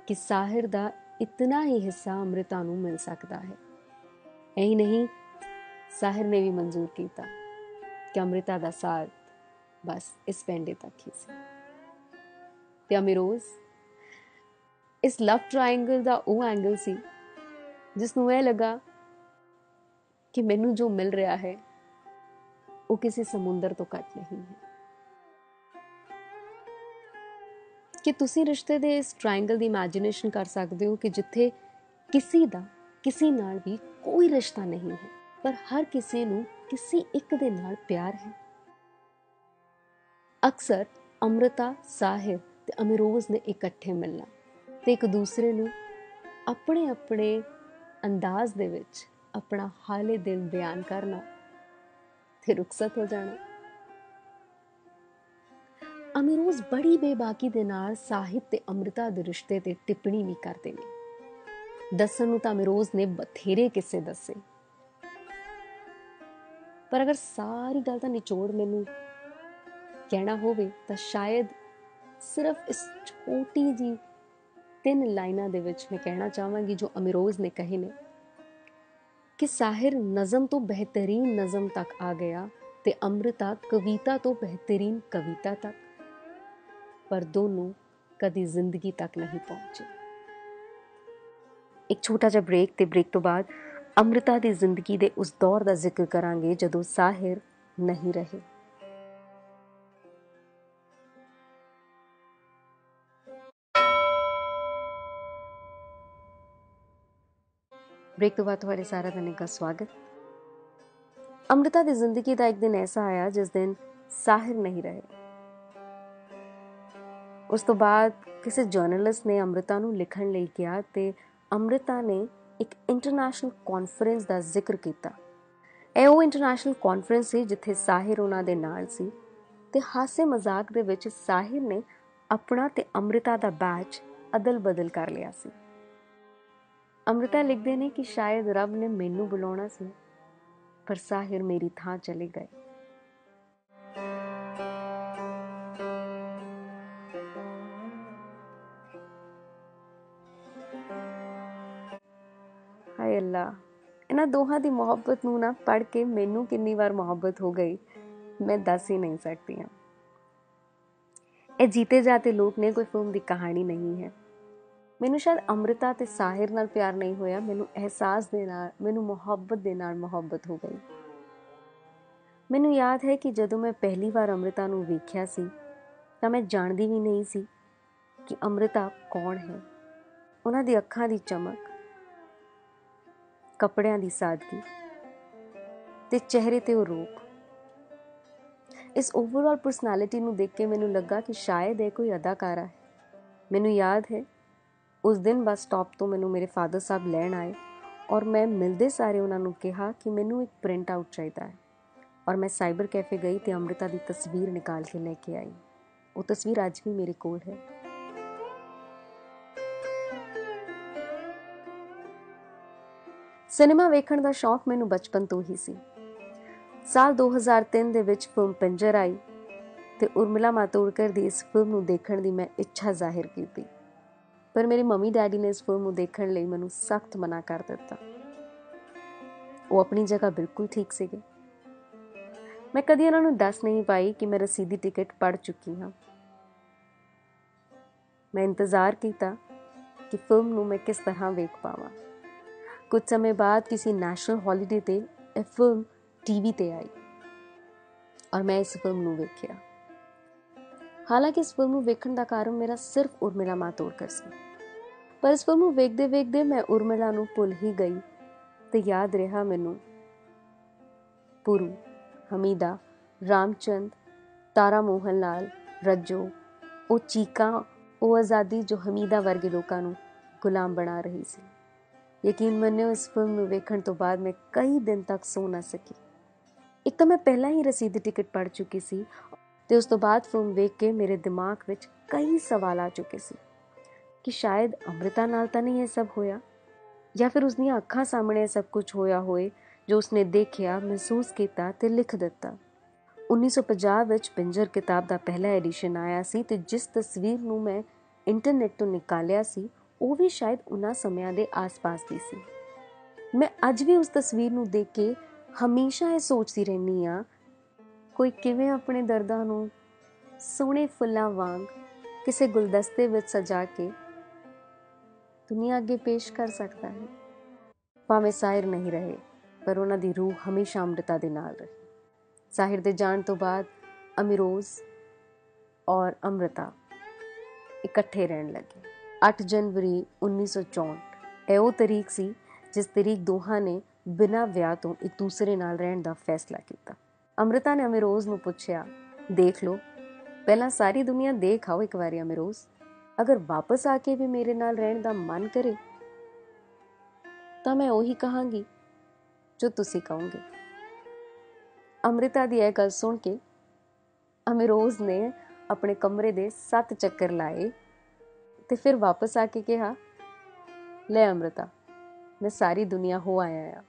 ਕਿ ਸਾਹਿਰ ਦਾ ਇਤਨਾ ਹੀ ਹਿੱਸਾ ਅੰਮ੍ਰਿਤਾ ਨੂੰ ਮਿਲ ਸਕਦਾ ਹੈ। ਐਂ ਨਹੀਂ ਸਾਹਿਰ ਨੇ ਵੀ ਮਨਜ਼ੂਰ ਕੀਤਾ ਕਿ ਅੰਮ੍ਰਿਤਾ ਦਾ ਸਾਥ ਬਸ ਇਸ ਪੈਂਡੇ ਤੱਕ ਹੀ ਸੀ। ਤੇ ਅਮਿਰੋਜ਼, ਇਸ ਲਵ ਟ੍ਰਾਇੰਗਲ ਦਾ ਉਹ ਐਂਗਲ ਸੀ ਜਿਸ ਨੂੰ ਇਹ ਲੱਗਾ ਕਿ ਮੈਨੂੰ ਜੋ ਮਿਲ ਰਿਹਾ ਹੈ, ਉਹ ਕਿਸੇ ਸਮੁੰਦਰ ਤੋਂ ਘੱਟ ਨਹੀਂ ਹੈ। ਕਿ ਤੁਸੀਂ ਰਿਸ਼ਤੇ ਦੇ ਇਸ ਟ੍ਰਾਇੰਗਲ ਦੀ ਇਮੇਜਿਨੇਸ਼ਨ ਕਰ ਸਕਦੇ ਹੋ ਕਿ ਜਿੱਥੇ ਕਿਸੇ ਦਾ, ਕਿਸੇ ਨਾਲ ਵੀ ਕੋਈ ਰਿਸ਼ਤਾ ਨਹੀਂ ਹੈ? ਪਰ ਹਰ ਕਿਸੇ ਨੂੰ ਕਿਸੇ ਇੱਕ ਦੇ ਨਾਲ ਪਿਆਰ ਹੈ। ਅਕਸਰ ਅੰਮ੍ਰਿਤਾ ਸਾਹਿਬ ਤੇ ਅਮਿਰੋਜ਼ ਨੇ ਇਕੱਠੇ ਮਿਲਣਾ ਤੇ ਇੱਕ ਦੂਸਰੇ ਨੂੰ ਆਪਣੇ ਆਪਣੇ ਅੰਦਾਜ਼ ਦੇ ਵਿੱਚ ਆਪਣਾ ਹਾਲੇ ਦਿਲ ਬਿਆਨ ਕਰਨਾ ਤੇ ਰੁਖਸਤ ਹੋ ਜਾਣਾ। ਅਮਿਰੋਜ਼ ਬੜੀ ਬੇਬਾਕੀ ਦੇ ਨਾਲ ਸਾਹਿਬ ਤੇ ਅੰਮ੍ਰਿਤਾ ਦੇ ਰਿਸ਼ਤੇ ਤੇ ਟਿੱਪਣੀ ਵੀ ਕਰਦੇ ਨੇ। ਦੱਸਣ ਨੂੰ ਤਾਂ ਅਮਿਰੋਜ਼ ਨੇ ਬਥੇਰੇ ਕਿੱਸੇ ਦੱਸੇ। ਪਰ ਅਗਰ ਸਾਰੀ ਗੱਲ ਦਾ ਨਿਚੋੜ ਮੈਨੂੰ ਕਹਿਣਾ ਹੋਵੇ ਤਾਂ ਸ਼ਾਇਦ ਸਿਰਫ ਇਸ ਛੋਟੀ ਜੀ ਤਿੰਨ ਲਾਈਨਾਂ ਦੇ ਵਿੱਚ ਮੈਂ ਕਹਿਣਾ ਚਾਹਾਂਗੀ ਜੋ ਅਮਿਰੋਜ਼ ਨੇ ਕਹੇ ਨੇ ਕਿ ਸਾਹਿਰ ਨਜ਼ਮ ਤੋਂ ਬਿਹਤਰੀਨ ਨਜ਼ਮ ਤੱਕ ਆ ਗਿਆ ਤੇ ਅੰਮ੍ਰਿਤਾ ਕਵਿਤਾ ਤੋਂ ਬਿਹਤਰੀਨ ਕਵਿਤਾ ਤੱਕ, ਪਰ ਦੋਨੋਂ ਕਦੀ ਜ਼ਿੰਦਗੀ ਤੱਕ ਨਹੀਂ ਪਹੁੰਚੇ। ਇੱਕ ਛੋਟਾ ਜਿਹਾ ਬ੍ਰੇਕ ਤੇ ਬ੍ਰੇਕ ਤੋਂ ਬਾਅਦ ਅੰਮ੍ਰਿਤਾ ਦੀ ਜ਼ਿੰਦਗੀ ਦੇ ਉਸ ਦੌਰ ਦਾ ਜ਼ਿਕਰ ਕਰਾਂਗੇ ਜਦੋਂ ਸਾਹਿਰ ਨਹੀਂ ਰਹੇ। ਬ੍ਰੇਕ ਤੋਂ ਬਾਅਦ ਤੁਹਾਡੇ ਸਾਰਿਆਂ ਦਾ ਨਿੱਘਾ ਸਵਾਗਤ। ਅੰਮ੍ਰਿਤਾ ਦੀ ਜ਼ਿੰਦਗੀ ਦਾ ਇੱਕ ਦਿਨ ਐਸਾ ਆਇਆ ਜਿਸ ਦਿਨ ਸਾਹਿਰ ਨਹੀਂ ਰਹੇ। ਉਸ ਤੋਂ ਬਾਅਦ ਕਿਸੇ ਜਰਨਲਿਸਟ ਨੇ ਅੰਮ੍ਰਿਤਾ ਨੂੰ ਲਿਖਣ ਲਈ ਕਿਹਾ ਤੇ ਅੰਮ੍ਰਿਤਾ ਨੇ ਇੱਕ ਇੰਟਰਨੈਸ਼ਨਲ ਕਾਨਫਰੰਸ ਦਾ ਜ਼ਿਕਰ ਕੀਤਾ। ਇਹ ਉਹ ਇੰਟਰਨੈਸ਼ਨਲ ਕਾਨਫਰੰਸ ਸੀ ਜਿੱਥੇ ਸਾਹਿਰ ਉਹਨਾਂ ਦੇ ਨਾਲ ਸੀ ਤੇ ਹਾਸੇ ਮਜ਼ਾਕ ਦੇ ਵਿੱਚ ਸਾਹਿਰ ਨੇ ਆਪਣਾ ਤੇ ਅੰਮ੍ਰਿਤਾ ਦਾ ਬੈਚ ਅਦਲ-ਬਦਲ ਕਰ ਲਿਆ ਸੀ। ਅੰਮ੍ਰਿਤਾ ਲਿਖਦੇ ਨੇ ਕਿ ਸ਼ਾਇਦ ਰੱਬ ਨੇ ਮੈਨੂੰ ਬੁਲਾਉਣਾ ਸੀ, ਪਰ ਸਾਹਿਰ ਮੇਰੀ ਥਾਂ ਚਲੇ ਗਏ। ਇਹਨਾਂ ਦੋਹਾਂ ਦੀ ਮੁਹੱਬਤ ਨੂੰ ਨਾ ਪੜ ਕੇ ਮੈਨੂੰ ਕਿੰਨੀ ਵਾਰ ਮੁਹੱਬਤ ਹੋ ਗਈ, ਮੈਂ ਦੱਸ ਹੀ ਨਹੀਂ ਸਕਦੀ ਹਾਂ। ਇਹ ਜੀਤੇ ਜਾਤੇ ਲੋਕ ਨੇ ਕੋਈ ਫਿਲਮ ਦੀ ਕਹਾਣੀ ਨਹੀਂ ਹੈ। ਮੈਨੂੰ ਸ਼ਾਇਦ ਅੰਮ੍ਰਿਤਾ ਤੇ ਸਾਹਿਰ ਨਾਲ ਪਿਆਰ ਨਹੀਂ ਹੋਇਆ, ਮੈਨੂੰ ਅਹਿਸਾਸ ਦੇ ਨਾਲ, ਮੈਨੂੰ ਮੁਹੱਬਤ ਦੇ ਨਾਲ ਮੁਹੱਬਤ ਹੋ ਗਈ। ਮੈਨੂੰ ਯਾਦ ਹੈ ਕਿ ਜਦੋਂ ਮੈਂ ਪਹਿਲੀ ਵਾਰ ਅੰਮ੍ਰਿਤਾ ਨੂੰ ਵੇਖਿਆ ਸੀ, ਤਾਂ ਮੈਂ ਜਾਣਦੀ ਵੀ ਨਹੀਂ ਸੀ ਕਿ ਅੰਮ੍ਰਿਤਾ ਕੌਣ ਹੈ। ਉਹਨਾਂ ਦੀ ਅੱਖਾਂ ਦੀ ਚਮਕ ਕੱਪੜਿਆਂ ਦੀ ਸਾਦਗੀ ਤੇ ਚਿਹਰੇ ਤੇ ਉਹ ਰੂਪ। ਇਸ ਓਵਰਆਲ ਪਰਸਨੈਲਿਟੀ ਨੂੰ ਦੇਖ ਕੇ ਮੈਨੂੰ ਲੱਗਾ ਕਿ ਸ਼ਾਇਦ ਇਹ ਕੋਈ ਅਦਾਕਾਰਾ ਹੈ। ਮੈਨੂੰ ਯਾਦ ਹੈ, ਉਸ ਦਿਨ ਬੱਸ ਸਟਾਪ ਤੋਂ ਮੈਨੂੰ ਮੇਰੇ ਫਾਦਰ ਸਾਹਿਬ ਲੈਣ ਆਏ ਔਰ ਮੈਂ ਮਿਲਦੇ ਸਾਰੇ ਉਹਨਾਂ ਨੂੰ ਕਿਹਾ ਕਿ ਮੈਨੂੰ ਇੱਕ ਪ੍ਰਿੰਟ ਆਊਟ ਚਾਹੀਦਾ ਹੈ ਔਰ ਮੈਂ ਸਾਈਬਰ ਕੈਫੇ ਗਈ ਤੇ ਅੰਮ੍ਰਿਤਾ ਦੀ ਤਸਵੀਰ ਨਿਕਾਲ ਕੇ ਲੈ ਕੇ ਆਈ। ਉਹ ਤਸਵੀਰ ਅੱਜ ਵੀ ਮੇਰੇ ਕੋਲ ਹੈ। ਸਿਨੇਮਾ ਵੇਖਣ ਦਾ ਸ਼ੌਕ ਮੈਨੂੰ ਬਚਪਨ ਤੋਂ ਹੀ ਸੀ। ਸਾਲ 2003 ਦੇ ਵਿੱਚ ਫਿਲਮ ਪਿੰਜਰ ਆਈ ਤੇ ਉਰਮਿਲਾ ਮਾਤੋੜਕਰ ਦੀ ਇਸ ਫਿਲਮ ਨੂੰ ਦੇਖਣ ਦੀ ਮੈਂ ਇੱਛਾ ਜ਼ਾਹਿਰ ਕੀਤੀ। ਪਰ ਮੇਰੇ ਮੰਮੀ ਡੈਡੀ ਨੇ ਇਸ ਫਿਲਮ ਨੂੰ ਦੇਖਣ ਲਈ ਮੈਨੂੰ ਸਖਤ ਮਨਾ ਕਰ ਦਿੱਤਾ। ਉਹ ਆਪਣੀ ਜਗ੍ਹਾ ਬਿਲਕੁਲ ਠੀਕ ਸੀਗੇ। ਮੈਂ ਕਦੀ ਉਹਨਾਂ ਨੂੰ ਦੱਸ ਨਹੀਂ ਪਾਈ ਕਿ ਮੈਂ ਰਸੀਦੀ ਟਿਕਟ ਪੜ ਚੁੱਕੀ ਹਾਂ। ਮੈਂ ਇੰਤਜ਼ਾਰ ਕੀਤਾ ਕਿ ਫਿਲਮ ਨੂੰ ਮੈਂ ਕਿਸ ਤਰ੍ਹਾਂ ਵੇਖ ਪਾਵਾਂ। ਕੁਝ ਸਮੇਂ ਬਾਅਦ ਕਿਸੇ ਨੈਸ਼ਨਲ ਹੌਲੀਡੇ ਤੇ ਇਹ ਫਿਲਮ ਟੀਵੀ ਤੇ ਆਈ ਔਰ ਮੈਂ ਇਸ ਫਿਲਮ ਨੂੰ ਵੇਖਿਆ। ਹਾਲਾਂਕਿ ਇਸ ਫਿਲਮ ਨੂੰ ਵੇਖਣ ਦਾ ਕਾਰਨ ਮੇਰਾ ਸਿਰਫ ਉਰਮਿਲਾ ਮਾਤੋੜਕਰ ਸੀ। ਪਰ ਇਸ ਫਿਲਮ ਨੂੰ ਵੇਖਦੇ ਵੇਖਦੇ ਮੈਂ ਉਰਮਿਲਾ ਨੂੰ ਭੁੱਲ ਹੀ ਗਈ ਤੇ ਯਾਦ ਰਿਹਾ ਮੈਨੂੰ ਪੁਰੂ, ਹਮੀਦਾ, ਰਾਮਚੰਦ, ਤਾਰਾ ਮੋਹਨ ਲਾਲ, ਰੱਜੋ, ਉਹ ਚੀਕਾਂ, ਉਹ ਆਜ਼ਾਦੀ ਜੋ ਹਮੀਦਾ ਵਰਗੇ ਲੋਕਾਂ ਨੂੰ ਗੁਲਾਮ ਬਣਾ ਰਹੀ ਸੀ। ਯਕੀਨ ਮੰਨਿਓ ਇਸ ਫਿਲਮ ਨੂੰ ਵੇਖਣ ਤੋਂ ਬਾਅਦ ਮੈਂ ਕਈ ਦਿਨ ਤੱਕ ਸੌ ਨਾ ਸਕੀ ਇੱਕ ਤਾਂ ਮੈਂ ਪਹਿਲਾਂ ਹੀ ਰਸੀਦ ਟਿਕਟ ਪੜ ਚੁੱਕੀ ਸੀ ਤੇ ਉਸ ਤੋਂ ਬਾਅਦ ਫਿਲਮ ਵੇਖ ਕੇ ਮੇਰੇ ਦਿਮਾਗ ਵਿੱਚ ਕਈ ਸਵਾਲ ਆ ਚੁੱਕੇ ਸੀ ਕਿ ਸ਼ਾਇਦ ਅੰਮ੍ਰਿਤਾ ਨਾਲ ਤਾਂ ਨਹੀਂ ਇਹ ਸਭ ਹੋਇਆ ਜਾਂ ਫਿਰ ਉਸਦੀਆਂ ਅੱਖਾਂ ਸਾਹਮਣੇ ਸਭ ਕੁਝ ਹੋਇਆ ਹੋਏ ਜੋ ਉਸਨੇ ਦੇਖਿਆ ਮਹਿਸੂਸ ਕੀਤਾ ਤੇ ਲਿਖ ਦਿੱਤਾ 1950 ਵਿੱਚ ਪਿੰਜਰ ਕਿਤਾਬ ਦਾ ਪਹਿਲਾ ਐਡੀਸ਼ਨ ਆਇਆ ਸੀ ਤੇ ਜਿਸ ਤਸਵੀਰ ਨੂੰ ਮੈਂ ਇੰਟਰਨੈਟ ਤੋਂ ਨਿਕਾਲਿਆ ਸੀ ਉਹ ਵੀ ਸ਼ਾਇਦ ਉਹਨਾਂ ਸਮਿਆਂ ਦੇ ਆਸ-ਪਾਸ ਦੀ ਸੀ। ਮੈਂ ਅੱਜ ਵੀ ਉਸ ਤਸਵੀਰ ਨੂੰ ਦੇਖ ਕੇ ਹਮੇਸ਼ਾ ਇਹ ਸੋਚਦੀ ਰਹਿੰਦੀ ਆ ਕੋਈ ਕਿਵੇਂ ਆਪਣੇ ਦਰਦਾਂ ਨੂੰ ਸੋਹਣੇ ਫੁੱਲਾਂ ਵਾਂਗ ਕਿਸੇ ਗੁਲਦਸਤੇ ਵਿੱਚ ਸਜਾ ਕੇ ਦੁਨੀਆ ਅੱਗੇ ਪੇਸ਼ ਕਰ ਸਕਦਾ ਹੈ। ਭਾਵੇਂ ਸਾਇਰ ਨਹੀਂ ਰਹੇ, ਪਰ ਉਹਨਾਂ ਦੀ ਰੂਹ ਹਮੇਸ਼ਾ ਅੰਮ੍ਰਿਤਾ ਦੇ ਨਾਲ ਰਹੀ। ਸਾਹਿਰ ਦੇ ਜਾਣ ਤੋਂ ਬਾਅਦ ਅਮਿਰੋਜ਼ ਔਰ ਅੰਮ੍ਰਿਤਾ ਇਕੱਠੇ ਰਹਿਣ ਲੱਗੇ। 8 ਜਨਵਰੀ 1964 ਇਹ ਉਹ ਤਰੀਕ ਸੀ ਜਿਸ ਤਰੀਕ ਦੋਹਾਂ ਨੇ ਬਿਨਾਂ ਵਿਆਹ ਤੋਂ ਇੱਕ ਦੂਸਰੇ ਨਾਲ ਰਹਿਣ ਦਾ ਫੈਸਲਾ ਕੀਤਾ। ਅੰਮ੍ਰਿਤਾ ਨੇ ਅਮਿਰੋਜ਼ ਨੂੰ ਪੁੱਛਿਆ, ਦੇਖ ਲਓ, ਪਹਿਲਾਂ ਸਾਰੀ ਦੁਨੀਆ ਦੇਖ ਆਓ ਇੱਕ ਵਾਰੀ ਅਮਿਰੋਜ਼। ਅਗਰ ਵਾਪਸ ਆ ਕੇ ਵੀ ਮੇਰੇ ਨਾਲ ਰਹਿਣ ਦਾ ਮਨ ਕਰੇ, ਤਾਂ ਮੈਂ ਉਹੀ ਕਹਾਂਗੀ ਜੋ ਤੁਸੀਂ ਕਹੋਗੇ। ਅੰਮ੍ਰਿਤਾ ਦੀ ਇਹ ਗੱਲ ਸੁਣ ਕੇ ਅਮਿਰੋਜ਼ ਨੇ ਆਪਣੇ ਕਮਰੇ ਦੇ ਸੱਤ ਚੱਕਰ ਲਾਏ ਤੇ ਫਿਰ ਵਾਪਸ ਆ ਕੇ ਕਿਹਾ, ਲੈ ਅੰਮ੍ਰਿਤਾ, ਮੈਂ ਸਾਰੀ ਦੁਨੀਆ ਹੋ ਆਇਆ ਆ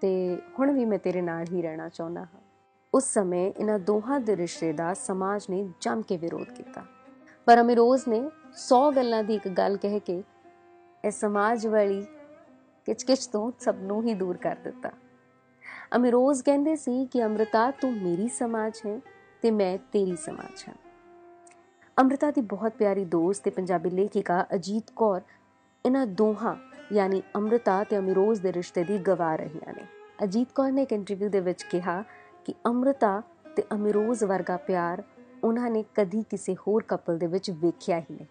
ਤੇ ਹੁਣ ਵੀ ਮੈਂ ਤੇਰੇ ਨਾਲ ਹੀ ਰਹਿਣਾ ਚਾਹੁੰਦਾ ਹਾਂ। ਉਸ ਸਮੇਂ ਇਹਨਾਂ ਦੋਹਾਂ ਦੇ ਰਿਸ਼ਤੇ ਦਾ ਸਮਾਜ ਨੇ ਜੰਮ ਕੇ ਵਿਰੋਧ ਕੀਤਾ। ਪਰ ਅਮਿਰੋਜ਼ ਨੇ 100 ਗੱਲਾਂ ਦੀ ਇੱਕ ਗੱਲ ਕਹਿ ਕੇ ਇਹ ਸਮਾਜ ਵਾਲੀ ਕਿਚਕਿਚ ਤੋਂ ਸਭ ਨੂੰ ਹੀ ਦੂਰ ਕਰ ਦਿੱਤਾ। ਅਮਿਰੋਜ਼ ਕਹਿੰਦੇ ਸੀ ਕਿ, ਅੰਮ੍ਰਿਤਾ, ਤੂੰ ਮੇਰੀ ਸਮਾਜ ਹੈ ਤੇ ਮੈਂ ਤੇਰੀ ਸਮਾਜ ਹਾਂ। ਅੰਮ੍ਰਿਤਾ ਦੀ ਬਹੁਤ ਪਿਆਰੀ ਦੋਸਤ ਤੇ ਪੰਜਾਬੀ ਲੇਖਿਕਾ ਅਜੀਤ ਕੌਰ ਇਹਨਾਂ ਦੋਹਾਂ, ਯਾਨੀ ਅੰਮ੍ਰਿਤਾ ਤੇ ਅਮਿਰੋਜ਼ ਦੇ ਰਿਸ਼ਤੇ ਦੀ ਗਵਾਹ ਰਹੀਆਂ ਨੇ। ਅਜੀਤ ਕੌਰ ਨੇ ਇੱਕ ਇੰਟਰਵਿਊ ਦੇ ਵਿੱਚ ਕਿਹਾ ਕਿ ਅੰਮ੍ਰਿਤਾ ਤੇ ਅਮਿਰੋਜ਼ ਵਰਗਾ ਪਿਆਰ ਉਹਨਾਂ ਨੇ ਕਦੀ ਕਿਸੇ ਹੋਰ ਕਪਲ ਦੇ ਵਿੱਚ ਵੇਖਿਆ ਹੀ ਨਹੀਂ।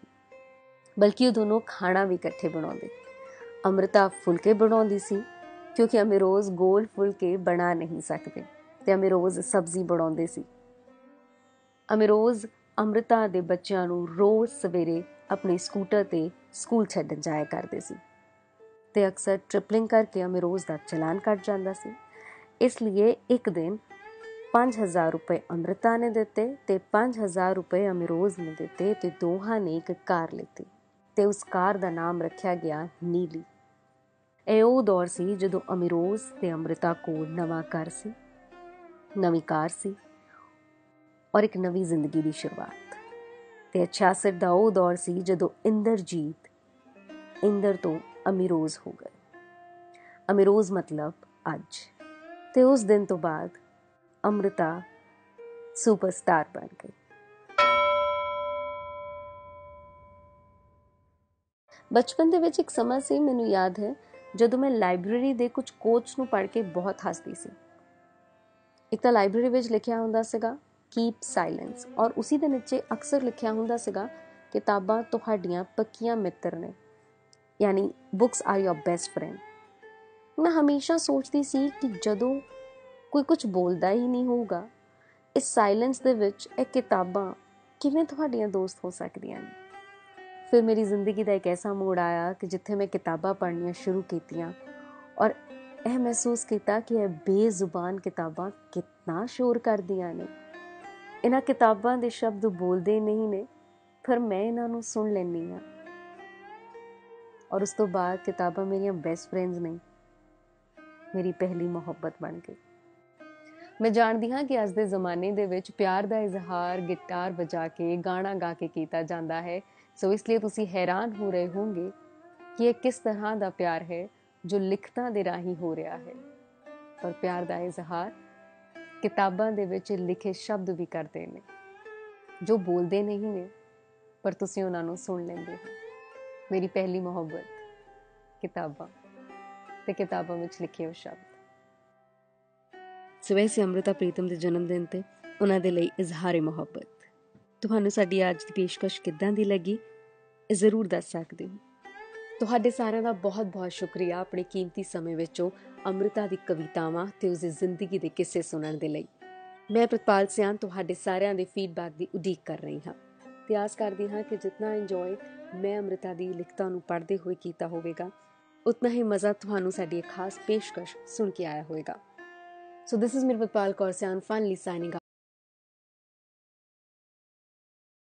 ਬਲਕਿ ਉਹ ਦੋਨੋਂ ਖਾਣਾ ਵੀ ਇਕੱਠੇ ਬਣਾਉਂਦੇ। ਅੰਮ੍ਰਿਤਾ ਫੁਲਕੇ ਬਣਾਉਂਦੀ ਸੀ, ਕਿਉਂਕਿ ਅਮਿਰੋਜ਼ ਗੋਲ ਫੁਲਕੇ ਬਣਾ ਨਹੀਂ ਸਕਦੇ ਤੇ ਅਮਿਰੋਜ਼ ਸਬਜ਼ੀ ਬਣਾਉਂਦੇ ਸੀ। ਅਮਿਰੋਜ਼ ਅੰਮ੍ਰਿਤਾ ਦੇ ਬੱਚਿਆਂ ਨੂੰ ਰੋਜ਼ ਸਵੇਰੇ ਆਪਣੇ ਸਕੂਟਰ ਤੇ ਸਕੂਲ ਛੱਡਣ ਜਾਇਆ ਕਰਦੇ ਸੀ ਤੇ ਅਕਸਰ ਟ੍ਰਿਪਲਿੰਗ ਕਰਕੇ ਅਮਿਰੋਜ਼ ਦਾ ਚਲਾਨ ਕੱਟ ਜਾਂਦਾ ਸੀ। ਇਸ ਲਈ ਇੱਕ ਦਿਨ 5000 ਰੁਪਏ ਅੰਮ੍ਰਿਤਾ ਨੇ ਦਿੱਤੇ ਤੇ 5000 ਰੁਪਏ ਅਮਿਰੋਜ਼ ਨੇ ਦਿੱਤੇ ਤੇ ਦੋਹਾਂ ਨੇ ਇੱਕ ਕਾਰ ਲਈ ਤੇ ਉਸ ਕਾਰ ਦਾ ਨਾਮ ਰੱਖਿਆ ਗਿਆ ਨੀਲੀ। ਇਹ ਉਹ ਦੌਰ ਸੀ ਜਦੋਂ ਅਮਿਰੋਜ਼ ਤੇ ਅੰਮ੍ਰਿਤਾ ਕੋਲ ਨਵਾਂ ਘਰ ਸੀ, ਨਵੀਂ ਕਾਰ ਸੀ ਔਰ ਇੱਕ ਨਵੀਂ ਜ਼ਿੰਦਗੀ ਦੀ ਸ਼ੁਰੂਆਤ। ਤੇ 66 ਦਾ ਉਹ ਦੌਰ ਸੀ ਜਦੋਂ ਇੰਦਰਜੀਤ ਇੰਦਰ ਤੋਂ ਅਮੀਰੋਜ਼ ਹੋ ਗਏ। ਅਮੀਰੋਜ਼ ਮਤਲਬ ਅੱਜ। ਤੇ ਉਸ ਦਿਨ ਤੋਂ ਬਾਅਦ ਅੰਮ੍ਰਿਤਾ ਸੁਪਰਸਟਾਰ ਬਣ ਗਈ। ਬਚਪਨ ਦੇ ਵਿੱਚ ਇੱਕ ਸਮਾਂ ਸੀ, ਮੈਨੂੰ ਯਾਦ ਹੈ, ਜਦੋਂ ਮੈਂ ਲਾਇਬ੍ਰੇਰੀ ਦੇ ਕੁਝ ਕੋਚ ਨੂੰ ਪੜ੍ਹ ਕੇ ਬਹੁਤ ਹੱਸਦੀ ਸੀ। ਇੱਕ ਤਾਂ ਲਾਇਬ੍ਰੇਰੀ ਵਿੱਚ ਲਿਖਿਆ ਹੁੰਦਾ ਸੀਗਾ ਕੀਪ ਸਾਇਲੈਂਸ ਔਰ ਉਸੇ ਦੇ ਨੀਚੇ ਅਕਸਰ ਲਿਖਿਆ ਹੁੰਦਾ ਸੀਗਾ ਕਿਤਾਬਾਂ ਤੁਹਾਡੀਆਂ ਪੱਕੀਆਂ ਮਿੱਤਰ ਨੇ। ਯਾਨੀ books are your best friend ਮੈਂ ਹਮੇਸ਼ਾ ਸੋਚਦੀ ਸੀ ਕਿ ਜਦੋਂ ਕੋਈ ਕੁਝ ਬੋਲਦਾ ਹੀ ਨਹੀਂ ਹੋਊਗਾ, ਇਸ ਸਾਇਲੈਂਸ ਦੇ ਵਿੱਚ ਇਹ ਕਿਤਾਬਾਂ ਕਿਵੇਂ ਤੁਹਾਡੀਆਂ ਦੋਸਤ ਹੋ ਸਕਦੀਆਂ ਨੇ? ਫਿਰ ਮੇਰੀ ਜ਼ਿੰਦਗੀ ਦਾ ਇੱਕ ਐਸਾ ਮੋੜ ਆਇਆ ਕਿ ਜਿੱਥੇ ਮੈਂ ਕਿਤਾਬਾਂ ਪੜ੍ਹਨੀਆਂ ਸ਼ੁਰੂ ਕੀਤੀਆਂ ਔਰ ਇਹ ਮਹਿਸੂਸ ਕੀਤਾ ਕਿ ਇਹ ਬੇਜ਼ੁਬਾਨ ਕਿਤਾਬਾਂ ਕਿੰਨਾ ਸ਼ੋਰ ਕਰਦੀਆਂ ਨੇ। ਇਹਨਾਂ ਕਿਤਾਬਾਂ ਦੇ ਸ਼ਬਦ ਬੋਲਦੇ ਨਹੀਂ ਨੇ, ਪਰ ਮੈਂ ਇਹਨਾਂ ਨੂੰ ਸੁਣ ਲੈਂਦੀ ਹਾਂ। ਔਰ ਉਸ ਤੋਂ ਬਾਅਦ ਕਿਤਾਬਾਂ ਮੇਰੀਆਂ ਬੈਸਟ ਫਰੈਂਡਸ ਨੇ। ਮੇਰੀ ਪਹਿਲੀ ਮੁਹੱਬਤ ਬਣ ਗਈ। ਮੈਂ ਜਾਣਦੀ ਹਾਂ ਕਿ ਅੱਜ ਦੇ ਜ਼ਮਾਨੇ ਦੇ ਵਿੱਚ ਪਿਆਰ ਦਾ ਇਜ਼ਹਾਰ, ਗਿਟਾਰ ਵਜਾ ਕੇ, ਗਾਣਾ ਗਾ ਕੇ ਕੀਤਾ ਜਾਂਦਾ ਹੈ। ਸੋ ਇਸ ਲਈ ਤੁਸੀਂ ਹੈਰਾਨ ਹੋ ਰਹੇ ਹੋਵੋਗੇ ਕਿ ਇਹ ਕਿਸ ਤਰ੍ਹਾਂ ਦਾ ਪਿਆਰ ਹੈ ਜੋ ਲਿਖਤਾਂ ਦੇ ਰਾਹੀਂ ਹੋ ਰਿਹਾ ਹੈ। ਪਰ ਪਿਆਰ ਦਾ ਇਜ਼ਹਾਰ ਕਿਤਾਬਾਂ ਦੇ ਵਿੱਚ ਲਿਖੇ ਸ਼ਬਦ ਵੀ ਕਰਦੇ ਨੇ, ਜੋ ਬੋਲਦੇ ਨਹੀਂ ਨੇ, ਪਰ ਤੁਸੀਂ ਉਹਨਾਂ ਨੂੰ ਸੁਣ ਲੈਂਦੇ ਹੋ। ਮੇਰੀ ਪਹਿਲੀ ਮੁਹੱਬਤ, ਕਿਤਾਬਾਂ ਤੇ ਕਿਤਾਬਾਂ ਵਿੱਚ ਲਿਖੇ ਹੋਏ ਸ਼ਬਦ। ਸਵੇਸੇ ਅੰਮ੍ਰਿਤਾ ਪ੍ਰੀਤਮ ਦੇ ਜਨਮ ਦਿਨ ਤੇ ਉਹਨਾਂ ਦੇ ਲਈ ਇਜ਼ਹਾਰੇ ਮੁਹੱਬਤ। ਤੁਹਾਨੂੰ ਸਾਡੀ ਅੱਜ ਦੀ ਪੇਸ਼ਕਸ਼ ਕਿੱਦਾਂ ਦੀ ਲੱਗੀ, ਇਹ ਜ਼ਰੂਰ ਦੱਸ ਸਕਦੇ ਹੋ। ਤੁਹਾਡੇ ਸਾਰਿਆਂ ਦਾ ਬਹੁਤ-ਬਹੁਤ ਸ਼ੁਕਰੀਆ ਆਪਣੇ ਕੀਮਤੀ ਸਮੇਂ ਵਿੱਚੋਂ ਅੰਮ੍ਰਿਤਾ ਦੀ ਕਵਿਤਾਵਾਂ ਤੇ ਉਸ ਦੀ ਜ਼ਿੰਦਗੀ ਦੇ ਕਿੱਸੇ ਸੁਣਨ ਦੇ ਲਈ। ਮੈਂ ਪ੍ਰਤਪਾਲ ਸਿਆਨ ਤੁਹਾਡੇ ਸਾਰਿਆਂ ਦੇ ਫੀਡਬੈਕ ਦੀ ਉਡੀਕ ਕਰ ਰਹੀ ਹਾਂ। ਤੇ ਆਸ ਕਰਦੀ ਹਾਂ ਕਿ ਜਿੰਨਾ ਇੰਜੋਏ ਮੈਂ ਅੰਮ੍ਰਿਤਾ ਦੀ ਲਿਖਤਾਂ ਨੂੰ ਪੜ੍ਹਦੇ ਹੋਏ ਕੀਤਾ ਹੋਵੇਗਾ, ਉਤਨਾ ਹੀ ਮਜ਼ਾ ਤੁਹਾਨੂੰ ਸਾਡੀ ਇੱਕ ਖਾਸ ਪੇਸ਼ਕਸ਼ ਸੁਣ ਕੇ ਆਇਆ ਹੋਵੇਗਾ। So this is Mirvatpal Kaur Syandan finally signing